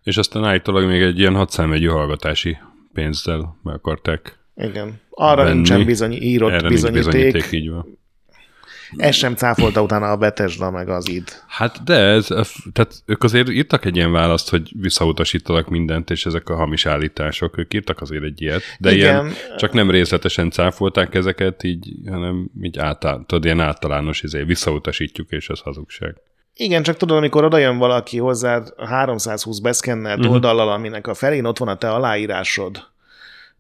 És aztán állítólag még egy ilyen 6 számjegyű hallgatási pénzzel meg akarták Igen. Arra venni. nincsen bizony, írott Erre bizonyíték. bizonyíték. így van. Ez sem cáfolta utána a Betesda meg az id. Hát de ez, tehát ők azért írtak egy ilyen választ, hogy visszautasítanak mindent, és ezek a hamis állítások, ők írtak azért egy ilyet, de Igen. ilyen csak nem részletesen cáfolták ezeket, így, hanem így által, tudod, ilyen általános, izé, visszautasítjuk, és ez hazugság. Igen, csak tudod, amikor oda jön valaki hozzád 320 beszkennelt uh-huh. oldallal, aminek a felén ott van a te aláírásod,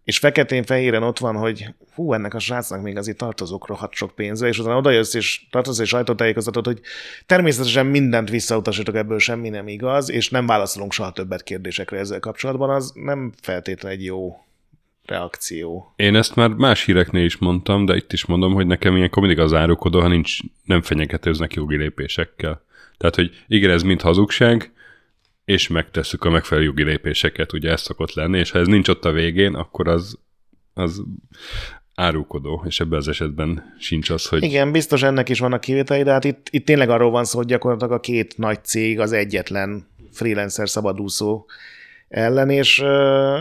és feketén-fehéren ott van, hogy hú, ennek a srácnak még azért tartozok rohadt sok pénze, és utána odajössz, és tartoz egy sajtótájékozatot, hogy természetesen mindent visszautasítok, ebből semmi nem igaz, és nem válaszolunk soha többet kérdésekre ezzel kapcsolatban, az nem feltétlenül egy jó reakció. Én ezt már más híreknél is mondtam, de itt is mondom, hogy nekem ilyen mindig az árukodó, ha nincs, nem fenyegetőznek jogi lépésekkel. Tehát, hogy igen, ez mind hazugság, és megtesszük a megfelelő jogi lépéseket, ugye ez szokott lenni, és ha ez nincs ott a végén, akkor az, az árulkodó, és ebben az esetben sincs az, hogy... Igen, biztos ennek is vannak kivételei, de hát itt, itt tényleg arról van szó, hogy gyakorlatilag a két nagy cég az egyetlen freelancer szabadúszó ellen, és uh,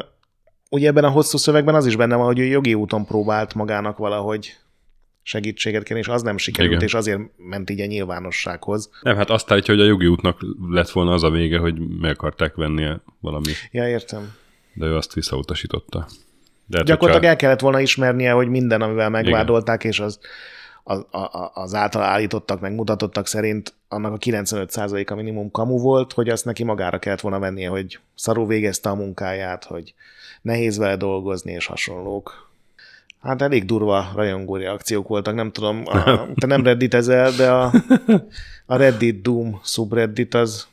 ugye ebben a hosszú szövegben az is benne van, hogy ő jogi úton próbált magának valahogy segítséget kérni, és az nem sikerült, Igen. és azért ment így a nyilvánossághoz. Nem, hát azt állítja, hogy a jogi útnak lett volna az a vége, hogy meg akarták venni valami. Ja, értem. De ő azt visszautasította. De hát, Gyakorlatilag hogyha... el kellett volna ismernie, hogy minden, amivel megvádolták, Igen. és az, az, az által állítottak, meg mutatottak szerint annak a 95%-a minimum kamu volt, hogy azt neki magára kellett volna vennie, hogy szarul végezte a munkáját, hogy nehéz vele dolgozni, és hasonlók. Hát elég durva rajongó reakciók voltak, nem tudom, a, te nem ezel, de a, a Reddit Doom subreddit az,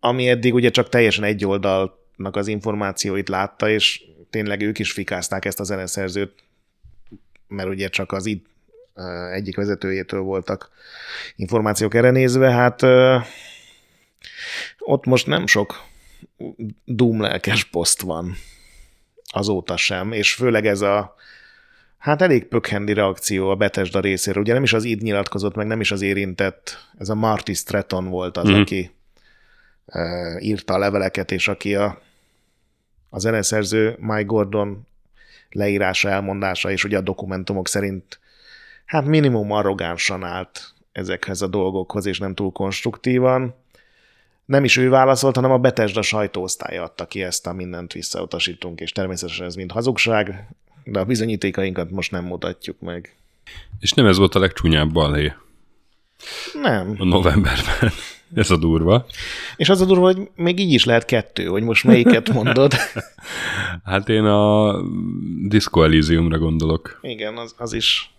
ami eddig ugye csak teljesen egy oldalnak az információit látta, és tényleg ők is fikázták ezt a zeneszerzőt, mert ugye csak az itt egyik vezetőjétől voltak információk erre nézve, hát ott most nem sok Doom lelkes poszt van azóta sem, és főleg ez a hát elég pökhendi reakció a Bethesda részéről. Ugye nem is az id nyilatkozott, meg nem is az érintett, ez a Marty Stratton volt az, mm. aki e, írta a leveleket, és aki a, a zeneszerző Mike Gordon leírása, elmondása, és ugye a dokumentumok szerint hát minimum arrogánsan állt ezekhez a dolgokhoz, és nem túl konstruktívan nem is ő válaszolt, hanem a Betesda sajtóosztálya adta ki ezt a mindent visszautasítunk, és természetesen ez mind hazugság, de a bizonyítékainkat most nem mutatjuk meg. És nem ez volt a legcsúnyább balhé? Nem. A novemberben. Ez a durva. És az a durva, hogy még így is lehet kettő, hogy most melyiket mondod. [LAUGHS] hát én a Disco Elysiumra gondolok. Igen, az, az is.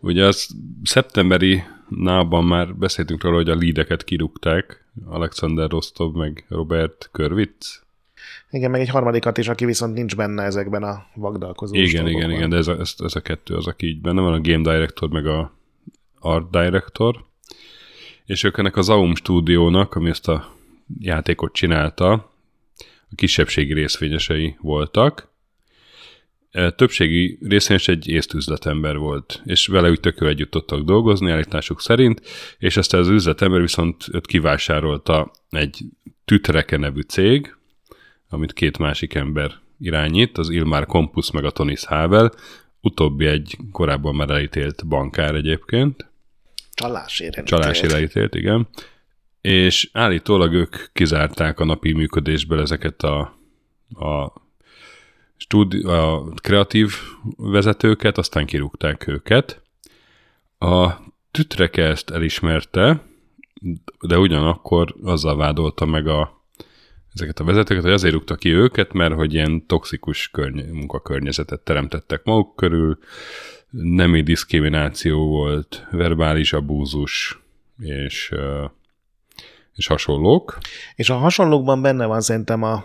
Ugye az szeptemberi nában már beszéltünk róla, hogy a lídeket kirúgták, Alexander Rostov meg Robert Körvitz. Igen, meg egy harmadikat is, aki viszont nincs benne ezekben a vagdalkozó Igen, igen, igen, de ez a, ez, ez a kettő az, aki így benne van, a Game Director meg a Art Director. És ők ennek az Aum stúdiónak, ami ezt a játékot csinálta, a kisebbségi részvényesei voltak, többségi részvényes egy észtüzletember volt, és vele úgy tökő együtt tudtak dolgozni állításuk szerint, és aztán az üzletember viszont őt kivásárolta egy Tütreke nevű cég, amit két másik ember irányít, az Ilmar Kompus meg a Tonis Havel, utóbbi egy korábban már elítélt bankár egyébként. Csalásére. Csalásére ítélt, igen. És állítólag ők kizárták a napi működésből ezeket a, a, stúdi- a kreatív vezetőket, aztán kirúgták őket. A tütreke ezt elismerte, de ugyanakkor azzal vádolta meg a, ezeket a vezetőket, hogy azért rúgta ki őket, mert hogy ilyen toxikus körny- munkakörnyezetet teremtettek maguk körül, nemi diszkrimináció volt, verbális abúzus, és, és hasonlók. És a hasonlókban benne van szerintem a,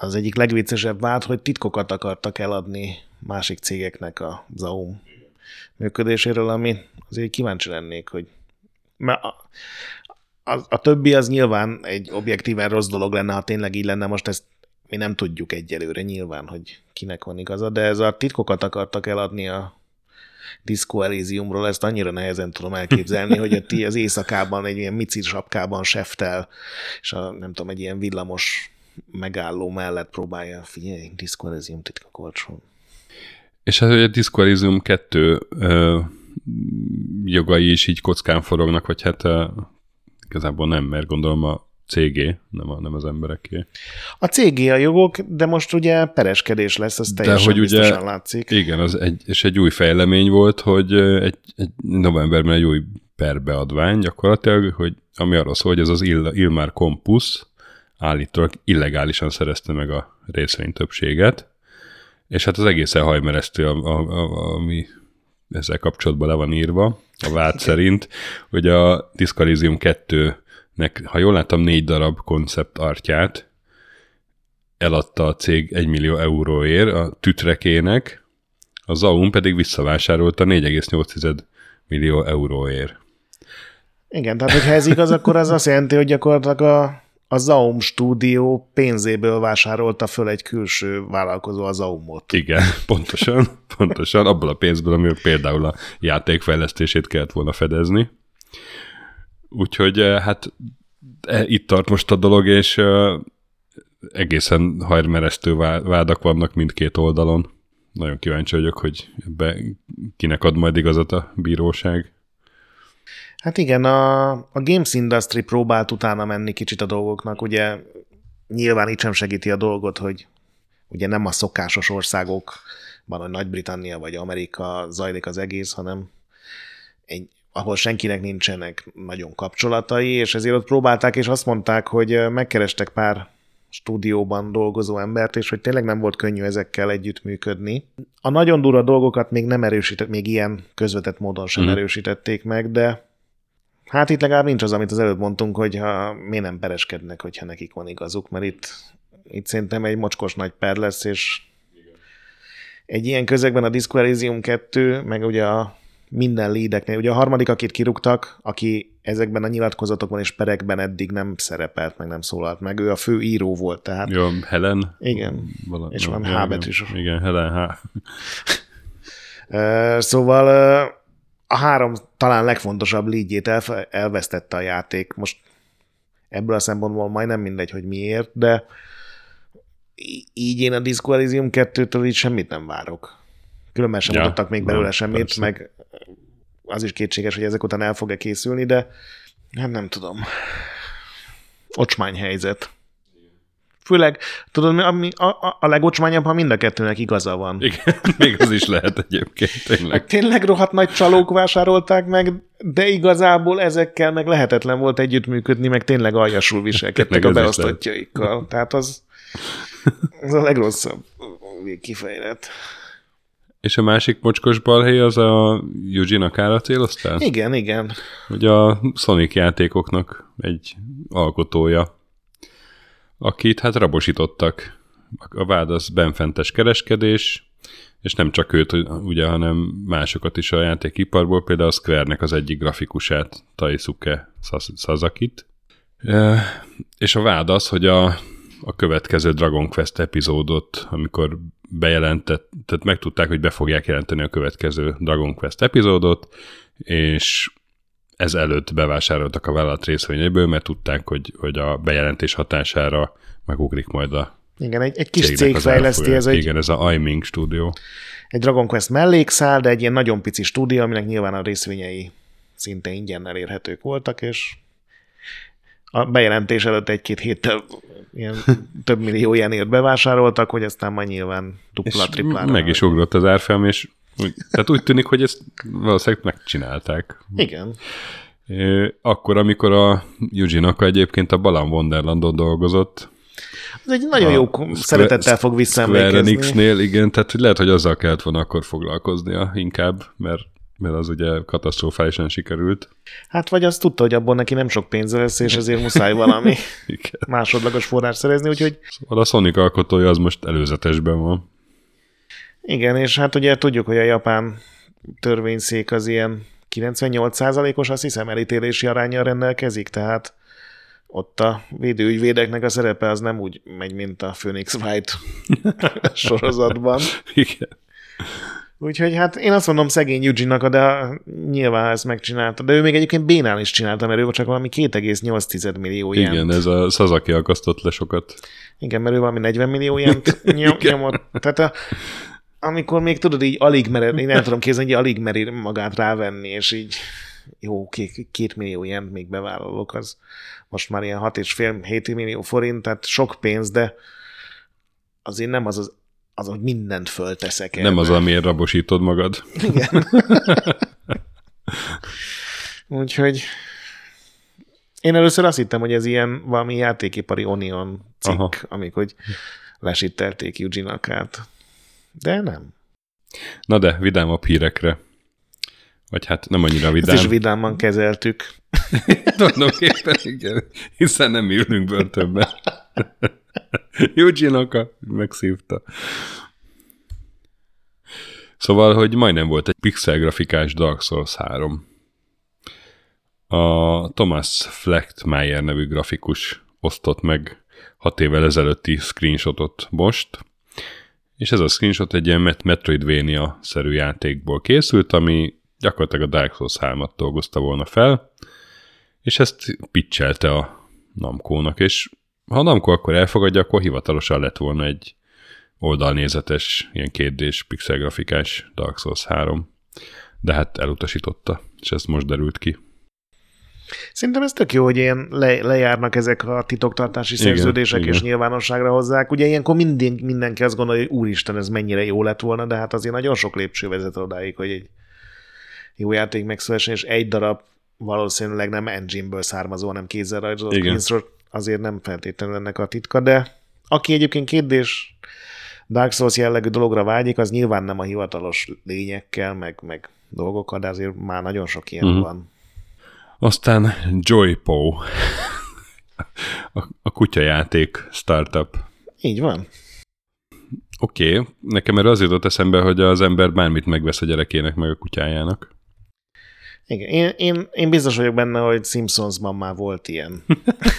az egyik legviccesebb vád, hogy titkokat akartak eladni másik cégeknek a Zaum működéséről, ami azért kíváncsi lennék, hogy mert a, a, a többi az nyilván egy objektíven rossz dolog lenne, ha tényleg így lenne, most ezt mi nem tudjuk egyelőre nyilván, hogy kinek van igaza, de ez a titkokat akartak eladni a Disco Elysiumról, ezt annyira nehezen tudom elképzelni, hogy a az éjszakában egy ilyen micir sapkában seftel, és a, nem tudom, egy ilyen villamos megálló mellett próbálja, figyelj, Disco Elysium titkok olcsón. És hát, hogy a Disco Elysium 2 ö, jogai is így kockán forognak, vagy hát ö, igazából nem, mert gondolom a CG, nem, a, nem az embereké. A CG a jogok, de most ugye pereskedés lesz, az teljesen de hogy ugye, látszik. Igen, az egy, és egy új fejlemény volt, hogy egy, egy novemberben egy új perbeadvány gyakorlatilag, hogy, ami arról szól, hogy ez az Il, Ilmar Compus állítólag illegálisan szerezte meg a részvény többséget, és hát az egészen hajmeresztő, ami ezzel kapcsolatban le van írva, a vád szerint, hogy a Discalizium 2 nek, ha jól láttam, négy darab koncept artját eladta a cég 1 millió euróért a tütrekének, a Zaum pedig visszavásárolta 4,8 millió euróért. Igen, tehát hogyha ez igaz, akkor az azt jelenti, hogy gyakorlatilag a, a Zaum stúdió pénzéből vásárolta föl egy külső vállalkozó az Zaumot. Igen, [LAUGHS] pontosan, pontosan, abból a pénzből, ami például a játékfejlesztését kellett volna fedezni. Úgyhogy eh, hát e, itt tart most a dolog, és uh, egészen hajrmeresztő vádak vannak mindkét oldalon. Nagyon kíváncsi vagyok, hogy ebbe kinek ad majd igazat a bíróság. Hát igen, a, a Games Industry próbált utána menni kicsit a dolgoknak, ugye nyilván itt sem segíti a dolgot, hogy ugye nem a szokásos országokban, hogy Nagy-Britannia vagy Amerika zajlik az egész, hanem egy ahol senkinek nincsenek nagyon kapcsolatai, és ezért ott próbálták, és azt mondták, hogy megkerestek pár stúdióban dolgozó embert, és hogy tényleg nem volt könnyű ezekkel együttműködni. A nagyon durva dolgokat még nem erősített, még ilyen közvetett módon sem mm. erősítették meg, de hát itt legalább nincs az, amit az előbb mondtunk, hogy ha miért nem pereskednek, hogyha nekik van igazuk, mert itt, itt szerintem egy mocskos nagy per lesz, és egy ilyen közegben a Disco Elysium 2, meg ugye a minden lédeknél. Ugye a harmadik, akit kirúgtak, aki ezekben a nyilatkozatokban és perekben eddig nem szerepelt, meg nem szólalt meg, ő a fő író volt, tehát... Jó, Helen? Igen, Vala, és van H betűs. Igen, Helen H. szóval a három talán legfontosabb lídjét elvesztette a játék. Most ebből a szempontból majdnem mindegy, hogy miért, de így én a Disco Elysium 2-től így semmit nem várok. Különben sem ja, mutattak még belőle semmit, persze. meg az is kétséges, hogy ezek után el fog-e készülni, de nem, nem tudom. Ocsmány helyzet. Főleg, tudod, ami a, a, a legocsmányabb, ha mind a kettőnek igaza van. Igen, [LAUGHS] még az is lehet egyébként, tényleg. Hát tényleg rohadt nagy csalók vásárolták meg, de igazából ezekkel meg lehetetlen volt együttműködni, meg tényleg aljasul viselkedtek a beosztottjaikkal. Tehát az, az a legrosszabb kifejlet. És a másik mocskos balhé az a Yuji Nakara céloztál? Igen, igen. Hogy a Sonic játékoknak egy alkotója, akit hát rabosítottak. A vád az benfentes kereskedés, és nem csak őt, ugye, hanem másokat is a játékiparból, például a Square-nek az egyik grafikusát, Taisuke Sasakit. És a vád az, hogy a a következő Dragon Quest epizódot, amikor bejelentett, tehát megtudták, hogy be fogják jelenteni a következő Dragon Quest epizódot, és ez előtt bevásároltak a vállalat részvényéből, mert tudták, hogy, hogy a bejelentés hatására megugrik majd a Igen, egy, egy kis cég fejleszti, ez egy, Igen, ez a iMing stúdió. egy Dragon Quest mellékszál, de egy ilyen nagyon pici stúdió, aminek nyilván a részvényei szinte ingyen elérhetők voltak, és a bejelentés előtt egy-két héttel ilyen több millió ilyenért bevásároltak, hogy aztán majd nyilván dupla, És triplára. meg is ugrott az árfolyam, és tehát úgy tűnik, hogy ezt valószínűleg megcsinálták. Igen. Akkor, amikor a Yuji Naka egyébként a Balan Wonderlandon dolgozott, Ez egy nagyon A jó Square- szeretettel fog Square visszaemlékezni. Enix-nél, igen, tehát lehet, hogy azzal kellett volna akkor foglalkoznia inkább, mert, mert az ugye katasztrofálisan sikerült. Hát vagy azt tudta, hogy abból neki nem sok pénze lesz, és ezért muszáj valami [LAUGHS] másodlagos forrás szerezni, úgyhogy Szóval a Sonic alkotója az most előzetesben van. Igen, és hát ugye tudjuk, hogy a japán törvényszék az ilyen 98%-os, azt hiszem, elítélési arányjal rendelkezik, tehát ott a védőügyvédeknek a szerepe az nem úgy megy, mint a Phoenix Wright [LAUGHS] sorozatban. Igen. Úgyhogy hát én azt mondom szegény Yuji-nak, de nyilván ezt megcsinálta. De ő még egyébként bénál is csinálta, mert ő csak valami 2,8 millió ilyen. Igen, ez a Sasaki akasztott le sokat. Igen, mert ő valami 40 millió ilyent [LAUGHS] nyom, nyomott. Tehát a, amikor még tudod, így alig mered, én nem tudom képzelni, hogy alig meri magát rávenni, és így jó, két, két millió ilyent még bevállalok, az most már ilyen 6,5-7 millió forint, tehát sok pénz, de azért nem az az, az hogy mindent fölteszek el. Nem az, amiért rabosítod magad. Igen. [LAUGHS] Úgyhogy én először azt hittem, hogy ez ilyen valami játékipari Onion cikk, Aha. amik hogy lesittelték Yuji Nakát. De nem. Na de, vidámabb hírekre. Vagy hát nem annyira Ezt vidám. is vidáman kezeltük. [LAUGHS] Tulajdonképpen igen, hiszen nem ülünk börtönbe. [LAUGHS] Yuji Naka megszívta. Szóval, hogy majdnem volt egy pixel grafikás Dark Souls 3. A Thomas Flechtmeyer nevű grafikus osztott meg 6 évvel ezelőtti screenshotot most, és ez a screenshot egy ilyen Met- Metroidvania-szerű játékból készült, ami gyakorlatilag a Dark Souls 3-at dolgozta volna fel, és ezt pitchelte a Namco-nak, és ha a Namco akkor elfogadja, akkor hivatalosan lett volna egy oldalnézetes, ilyen kétdés pixelgrafikás Dark Souls 3. De hát elutasította, és ez most derült ki. Szerintem ez tök jó, hogy ilyen le, lejárnak ezek a titoktartási Igen, szerződések, igen. és nyilvánosságra hozzák. Ugye ilyenkor mindig, mindenki azt gondolja, hogy úristen, ez mennyire jó lett volna, de hát azért nagyon sok lépcső vezet odáig, hogy egy jó játék megszülessen, és egy darab valószínűleg nem engine-ből származó, hanem kézzel rajzolt pénzről, azért nem feltétlenül ennek a titka, de aki egyébként kérdés Dark Souls jellegű dologra vágyik, az nyilván nem a hivatalos lényekkel, meg, meg dolgokkal, de azért már nagyon sok ilyen uh-huh. van. Aztán Joypo, a, a kutyajáték startup. Így van. Oké, okay. nekem erre az jutott eszembe, hogy az ember bármit megvesz a gyerekének, meg a kutyájának. Igen, én, én, én biztos vagyok benne, hogy Simpsonsban már volt ilyen.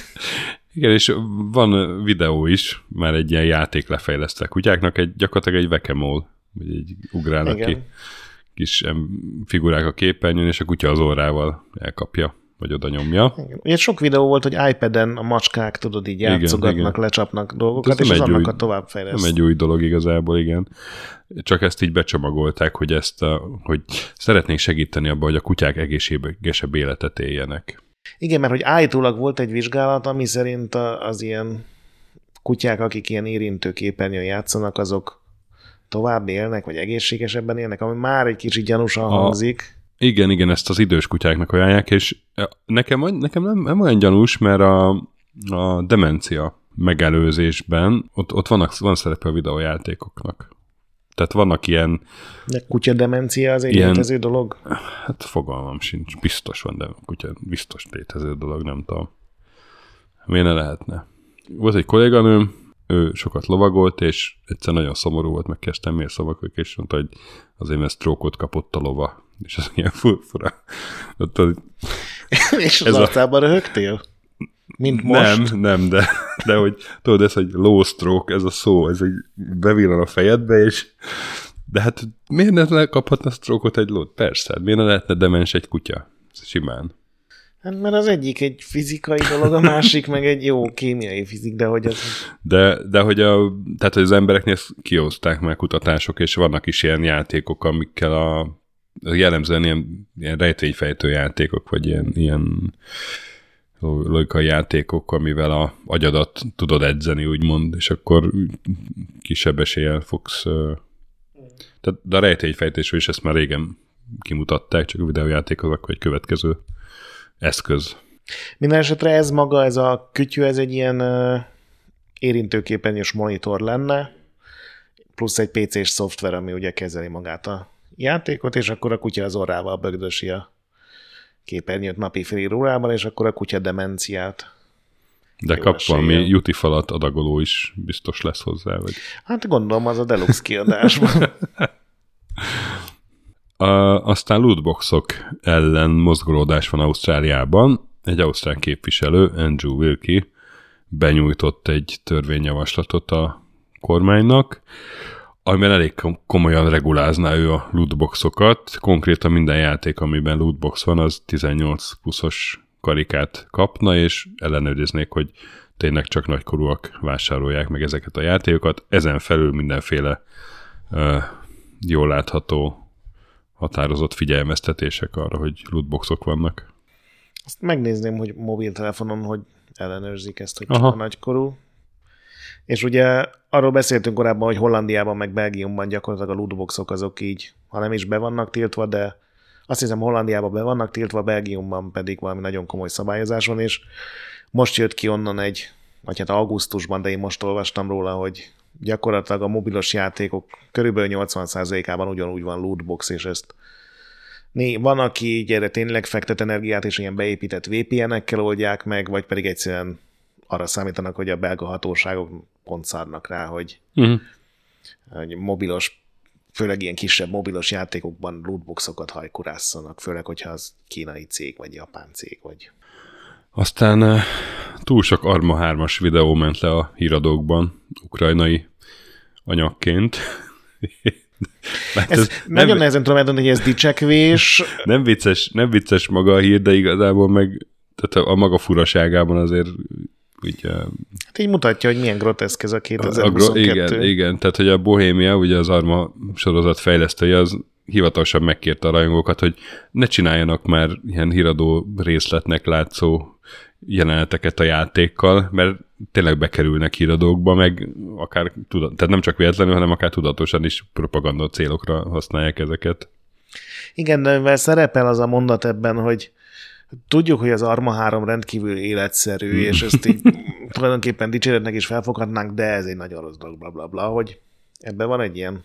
[LAUGHS] Igen, és van videó is, már egy ilyen játék lefejlesztve a kutyáknak, egy, gyakorlatilag egy vekemol, vagy egy ugrálnak Igen. ki kis figurák a képernyőn, és a kutya az órával elkapja, vagy oda nyomja. Igen. Ugye sok videó volt, hogy iPad-en a macskák, tudod, így Igen, játszogatnak, igen. lecsapnak dolgokat, Ez és az annak új- a továbbfejleszt. Nem egy új dolog igazából, igen. Csak ezt így becsomagolták, hogy ezt, a, hogy szeretnénk segíteni abban, hogy a kutyák egészségesebb életet éljenek. Igen, mert hogy állítólag volt egy vizsgálat, ami szerint az ilyen kutyák, akik ilyen érintő képernyőn játszanak, azok tovább élnek, vagy egészségesebben élnek, ami már egy kicsit gyanúsan A- hangzik. Igen, igen, ezt az idős kutyáknak ajánlják, és nekem, nekem nem, nem olyan gyanús, mert a, a demencia megelőzésben ott, ott vannak, van szerepe a videójátékoknak. Tehát vannak ilyen, De kutya demencia az egy Ilyen- létező dolog. hát fogalmam sincs, biztos van, de kutya biztos létező dolog, nem tudom. Miért ne lehetne? Volt egy kolléganőm, ő sokat lovagolt, és egyszer nagyon szomorú volt, megkezdtem, miért szavakodik, és mondta, hogy azért, mert sztrókot kapott a lova. És az ilyen fu- fura. Az- És az Ez a- arcában röhögtél? Mint most? Nem, nem, de, de hogy tudod, ez egy low stroke, ez a szó, ez egy bevillan a fejedbe, és de hát miért ne kaphatna stroke egy lót? Persze, hát miért ne lehetne demens egy kutya? Simán. Hát mert az egyik egy fizikai dolog, a másik meg egy jó kémiai fizik, de hogy az... De, de hogy, a, tehát, hogy az embereknél kioszták meg kutatások, és vannak is ilyen játékok, amikkel a jellemzően ilyen, ilyen rejtvényfejtő játékok, vagy ilyen, ilyen logikai játékok, amivel a agyadat tudod edzeni, úgymond, és akkor kisebb eséllyel fogsz... Tehát, de a rejtényfejtésről is ezt már régen kimutatták, csak a videójátékok akkor egy következő eszköz. Minden esetre ez maga, ez a kütyű, ez egy ilyen érintőképernyős monitor lenne, plusz egy PC-s szoftver, ami ugye kezeli magát a játékot, és akkor a kutya az orrával bögdösi a képernyőt napi fél órában, és akkor a kutya demenciát. De kap esélye. valami juti falat adagoló is biztos lesz hozzá, vagy? Hát gondolom, az a deluxe kiadásban. [LAUGHS] a, aztán lootboxok ellen mozgolódás van Ausztráliában. Egy ausztrál képviselő, Andrew Wilkie, benyújtott egy törvényjavaslatot a kormánynak, amiben elég komolyan regulázná ő a lootboxokat. Konkrétan minden játék, amiben lootbox van, az 18 pluszos karikát kapna, és ellenőriznék, hogy tényleg csak nagykorúak vásárolják meg ezeket a játékokat. Ezen felül mindenféle uh, jól látható határozott figyelmeztetések arra, hogy lootboxok vannak. Azt megnézném, hogy mobiltelefonon hogy ellenőrzik ezt, hogy Aha. csak a nagykorú. És ugye arról beszéltünk korábban, hogy Hollandiában meg Belgiumban gyakorlatilag a lootboxok azok így, ha nem is be vannak tiltva, de azt hiszem Hollandiában be vannak tiltva, Belgiumban pedig valami nagyon komoly szabályozás van, és most jött ki onnan egy, vagy hát augusztusban, de én most olvastam róla, hogy gyakorlatilag a mobilos játékok körülbelül 80%-ában ugyanúgy van lootbox, és ezt né, van, aki így erre tényleg fektet energiát, és ilyen beépített VPN-ekkel oldják meg, vagy pedig egyszerűen arra számítanak, hogy a belga hatóságok pont szárnak rá, hogy, uh-huh. hogy mobilos, főleg ilyen kisebb mobilos játékokban lootboxokat hajkurásszanak, főleg, hogyha az kínai cég, vagy japán cég, vagy... Aztán uh, túl sok Arma 3-as videó ment le a híradókban, ukrajnai anyagként. [LAUGHS] ez, ez nagyon nem, nehezen tudom eldönteni, hogy ez dicsekvés. [LAUGHS] Nem vicces, nem vicces maga a hír, de igazából meg tehát a maga furaságában azért úgy, hát így mutatja, hogy milyen groteszk ez a 2022. A, a, igen, igen, tehát hogy a Bohémia, ugye az Arma sorozat fejlesztője, az hivatalosan megkérte a rajongókat, hogy ne csináljanak már ilyen híradó részletnek látszó jeleneteket a játékkal, mert tényleg bekerülnek híradókba, meg akár tudat, tehát nem csak véletlenül, hanem akár tudatosan is propaganda célokra használják ezeket. Igen, de mivel szerepel az a mondat ebben, hogy Tudjuk, hogy az Arma 3 rendkívül életszerű, hmm. és ezt így [LAUGHS] tulajdonképpen dicséretnek is felfoghatnánk, de ez egy nagyon rossz dolog, bla, bla, bla, hogy ebben van egy ilyen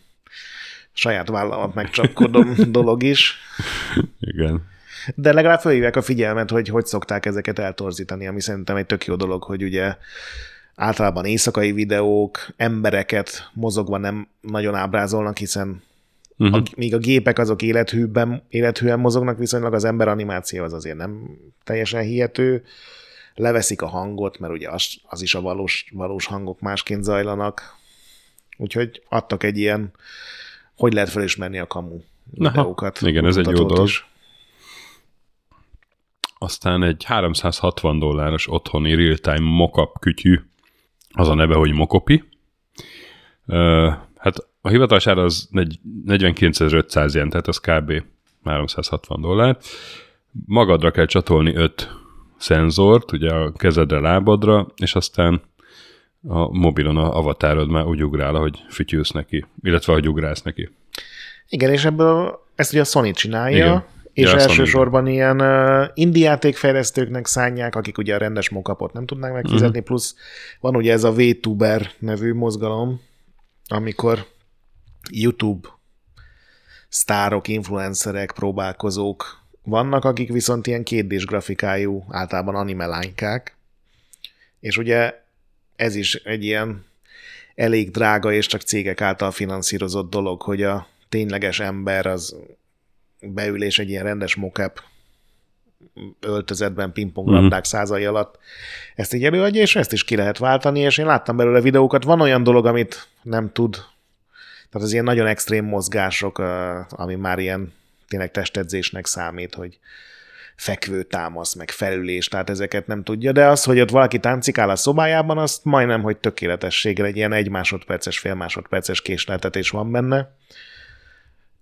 saját vállalat megcsapkodom [LAUGHS] dolog is. Igen. De legalább felhívják a figyelmet, hogy hogy szokták ezeket eltorzítani, ami szerintem egy tök jó dolog, hogy ugye általában éjszakai videók, embereket mozogva nem nagyon ábrázolnak, hiszen Uh-huh. A, míg a gépek azok élethűben, élethűen mozognak, viszonylag az ember animáció az azért nem teljesen hihető. Leveszik a hangot, mert ugye az, az is a valós, valós hangok másként zajlanak. Úgyhogy adtak egy ilyen, hogy lehet felismerni a kamu videókat. Igen, ez egy jó dolog. Is. Aztán egy 360 dolláros otthoni real-time mockup kütyű, az a neve, hogy Mokopi. Uh, hát a hivatalos ára az 49.500 jen, tehát az kb. 360 dollár. Magadra kell csatolni 5 szenzort, ugye a kezedre, lábadra, és aztán a mobilon a avatárod már úgy ugrál, hogy fütyülsz neki, illetve hogy ugrálsz neki. Igen, és ebből ezt ugye a Sony csinálja, Igen. És ja, elsősorban ilyen uh, indie játékfejlesztőknek szánják, akik ugye a rendes mokapot nem tudnák megfizetni, uh-huh. plusz van ugye ez a VTuber nevű mozgalom, amikor YouTube sztárok, influencerek, próbálkozók vannak, akik viszont ilyen kétdés grafikájú, általában anime lánykák, és ugye ez is egy ilyen elég drága és csak cégek által finanszírozott dolog, hogy a tényleges ember az beül és egy ilyen rendes mocap öltözetben pingponglabdák mm-hmm. százai alatt ezt így előadja, és ezt is ki lehet váltani, és én láttam belőle videókat. Van olyan dolog, amit nem tud tehát az ilyen nagyon extrém mozgások, ami már ilyen tényleg testedzésnek számít, hogy fekvő támasz, meg felülés, tehát ezeket nem tudja, de az, hogy ott valaki táncikál a szobájában, azt majdnem, hogy tökéletességre egy ilyen egy másodperces, fél másodperces késleltetés van benne.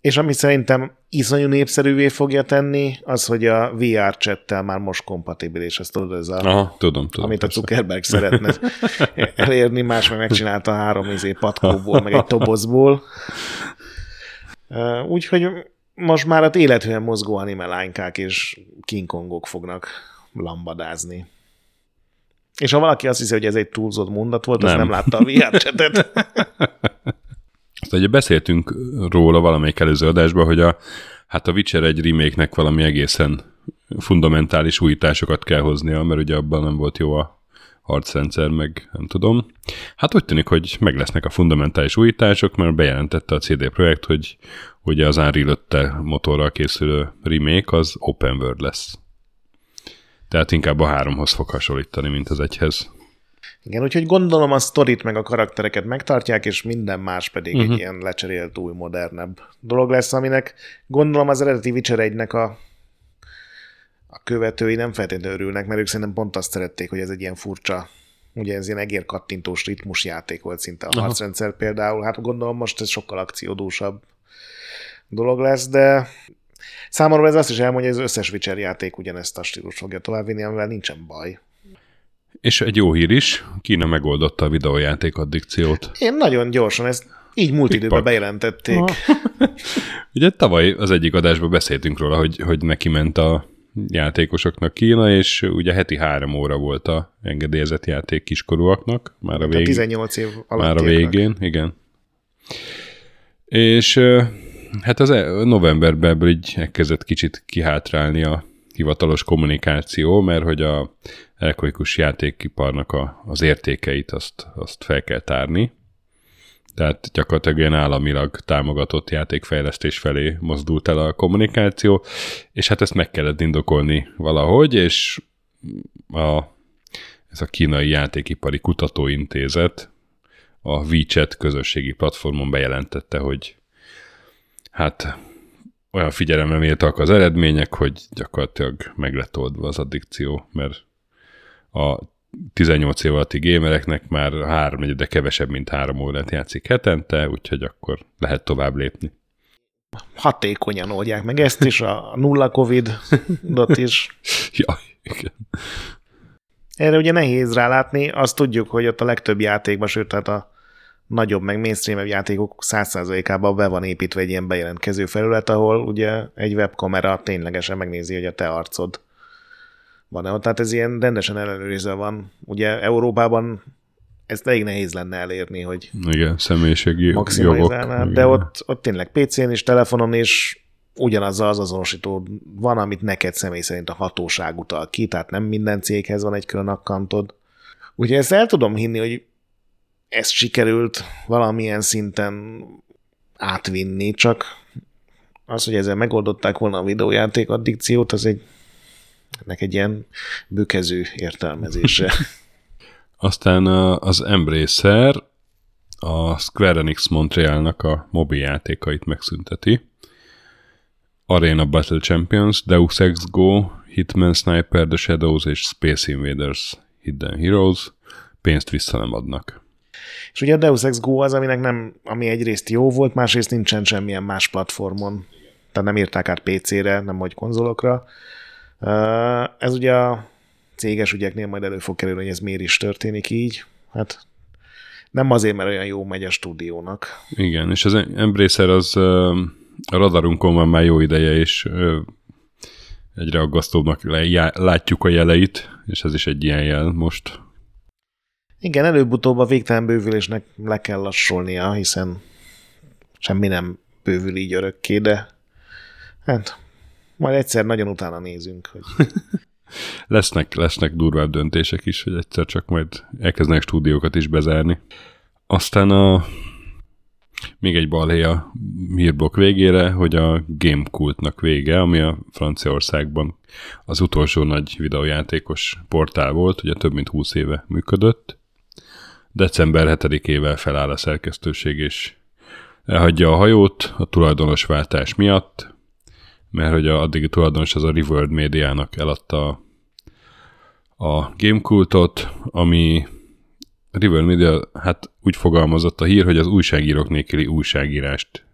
És ami szerintem iszonyú népszerűvé fogja tenni, az, hogy a VR chattel már most kompatibilis, ezt tudod, ez a, Aha, tudom, tudom. amit persze. a Zuckerberg szeretne [LAUGHS] elérni, más meg megcsinálta három izé patkóból, meg egy tobozból. Úgyhogy most már az élethűen mozgó anime lánykák és King Kongok fognak lambadázni. És ha valaki azt hiszi, hogy ez egy túlzott mondat volt, az Nem. nem látta a VR chatet. [LAUGHS] Azt ugye beszéltünk róla valamelyik előző adásban, hogy a, hát a Witcher egy remake-nek valami egészen fundamentális újításokat kell hoznia, mert ugye abban nem volt jó a harcrendszer, meg nem tudom. Hát úgy tűnik, hogy meg lesznek a fundamentális újítások, mert bejelentette a CD Projekt, hogy ugye az Unreal 5 motorral készülő remake az open world lesz. Tehát inkább a háromhoz fog hasonlítani, mint az egyhez. Igen, úgyhogy gondolom a sztorit meg a karaktereket megtartják, és minden más pedig Mhm. uh-huh. egy ilyen lecserélt, új, modernebb dolog lesz, aminek gondolom az eredeti Witcher 1-nek a, a követői nem feltétlenül örülnek, mert ők szerintem pont azt szerették, hogy ez egy ilyen furcsa, ugye ez ilyen egérkattintós ritmus játék volt szinte a Aha. harcrendszer például, hát gondolom most ez sokkal akciódúsabb dolog lesz, de számomra ez azt is elmondja, hogy az összes Witcher játék ugyanezt a stílus fogja továbbvinni, amivel nincsen baj. És egy jó hír is, Kína megoldotta a videójáték addikciót. Én nagyon gyorsan, ezt így múlt időben Pikpak. bejelentették. [LAUGHS] Ugye tavaly az egyik adásban beszéltünk róla, hogy, hogy neki ment a játékosoknak Kína, és ugye heti három óra volt a engedélyezett játék kiskorúaknak, már a, Tehát vég, 18 év alatt. már a végén, igen. És hát az e- novemberben ebből így elkezdett kicsit kihátrálni a hivatalos kommunikáció, mert hogy a elektronikus játékiparnak a, az értékeit azt, azt fel kell tárni. Tehát gyakorlatilag ilyen államilag támogatott játékfejlesztés felé mozdult el a kommunikáció, és hát ezt meg kellett indokolni valahogy, és a, ez a kínai játékipari kutatóintézet a WeChat közösségi platformon bejelentette, hogy hát olyan figyelemre méltak az eredmények, hogy gyakorlatilag meg lett oldva az addikció, mert a 18 év alatti gamereknek már háromnegyede kevesebb, mint három órát játszik hetente, úgyhogy akkor lehet tovább lépni. Hatékonyan oldják meg ezt is, a nulla Covid-ot is. [LAUGHS] Ja, igen. Erre ugye nehéz rálátni, azt tudjuk, hogy ott a legtöbb játékban, sőt, tehát a nagyobb, meg mainstream játékok 100%-ában be van építve egy ilyen bejelentkező felület, ahol ugye egy webkamera ténylegesen megnézi, hogy a te arcod van-e ott. Tehát ez ilyen rendesen ellenőrizve van. Ugye Európában ezt elég nehéz lenne elérni, hogy Igen, személyiségi jogok. maximalizálnál, de igen. ott, ott tényleg PC-n is, telefonon is ugyanazzal az azonosító van, amit neked személy szerint a hatóság utal ki, tehát nem minden céghez van egy külön akkantod. Úgyhogy ezt el tudom hinni, hogy ezt sikerült valamilyen szinten átvinni, csak az, hogy ezzel megoldották volna a videójáték addikciót, az egy ennek egy ilyen bükező értelmezése. [LAUGHS] Aztán az Embracer a Square Enix Montrealnak a mobil játékait megszünteti. Arena Battle Champions, Deus Ex Go, Hitman Sniper, The Shadows és Space Invaders Hidden Heroes pénzt vissza nem adnak. És ugye a Deus Ex Go az, aminek nem, ami egyrészt jó volt, másrészt nincsen semmilyen más platformon. Tehát nem írták át PC-re, nem hogy konzolokra. Ez ugye a céges ügyeknél majd elő fog kerülni, hogy ez miért is történik így. Hát nem azért, mert olyan jó megy a stúdiónak. Igen, és az Embracer az a radarunkon van már jó ideje, és egyre aggasztóbbnak látjuk a jeleit, és ez is egy ilyen jel most. Igen, előbb-utóbb a végtelen bővülésnek le kell lassulnia, hiszen semmi nem bővül így örökké, de hát majd egyszer nagyon utána nézünk, hogy [LAUGHS] Lesznek, lesznek durvább döntések is, hogy egyszer csak majd elkezdenek stúdiókat is bezárni. Aztán a még egy balhé a hírblokk végére, hogy a Gamekultnak vége, ami a Franciaországban az utolsó nagy videójátékos portál volt, ugye több mint 20 éve működött. December 7-ével feláll a szerkesztőség, és elhagyja a hajót a tulajdonosváltás miatt. Mert hogy a addigi tulajdonos az a Reworld médiának eladta a Gamekultot, ami River Media hát úgy fogalmazott a hír, hogy az újságírók nélküli újságírást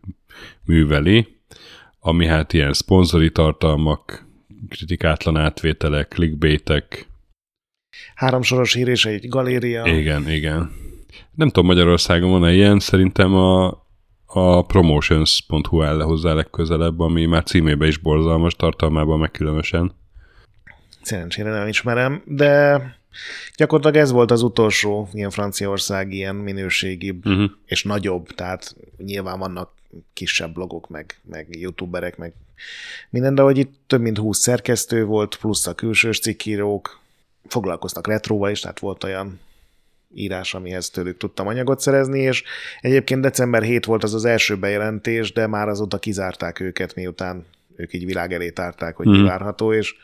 műveli, ami hát ilyen szponzori tartalmak, kritikátlan átvételek, clickbaitek. Háromsoros hír és egy galéria. Igen, igen. Nem tudom, Magyarországon van-e ilyen, szerintem a, a promotions.hu áll hozzá legközelebb, ami már címébe is borzalmas, tartalmában meg különösen. Szerencsére nem ismerem, de gyakorlatilag ez volt az utolsó ilyen Franciaország ilyen minőségibb uh-huh. és nagyobb, tehát nyilván vannak kisebb blogok, meg, meg youtuberek, meg minden, de hogy itt több mint 20 szerkesztő volt, plusz a külsős cikkírók, foglalkoztak retróval is, tehát volt olyan írás, amihez tőlük tudtam anyagot szerezni, és egyébként december 7 volt az az első bejelentés, de már azóta kizárták őket, miután ők így világ elé tárták, hogy mm. mi várható, és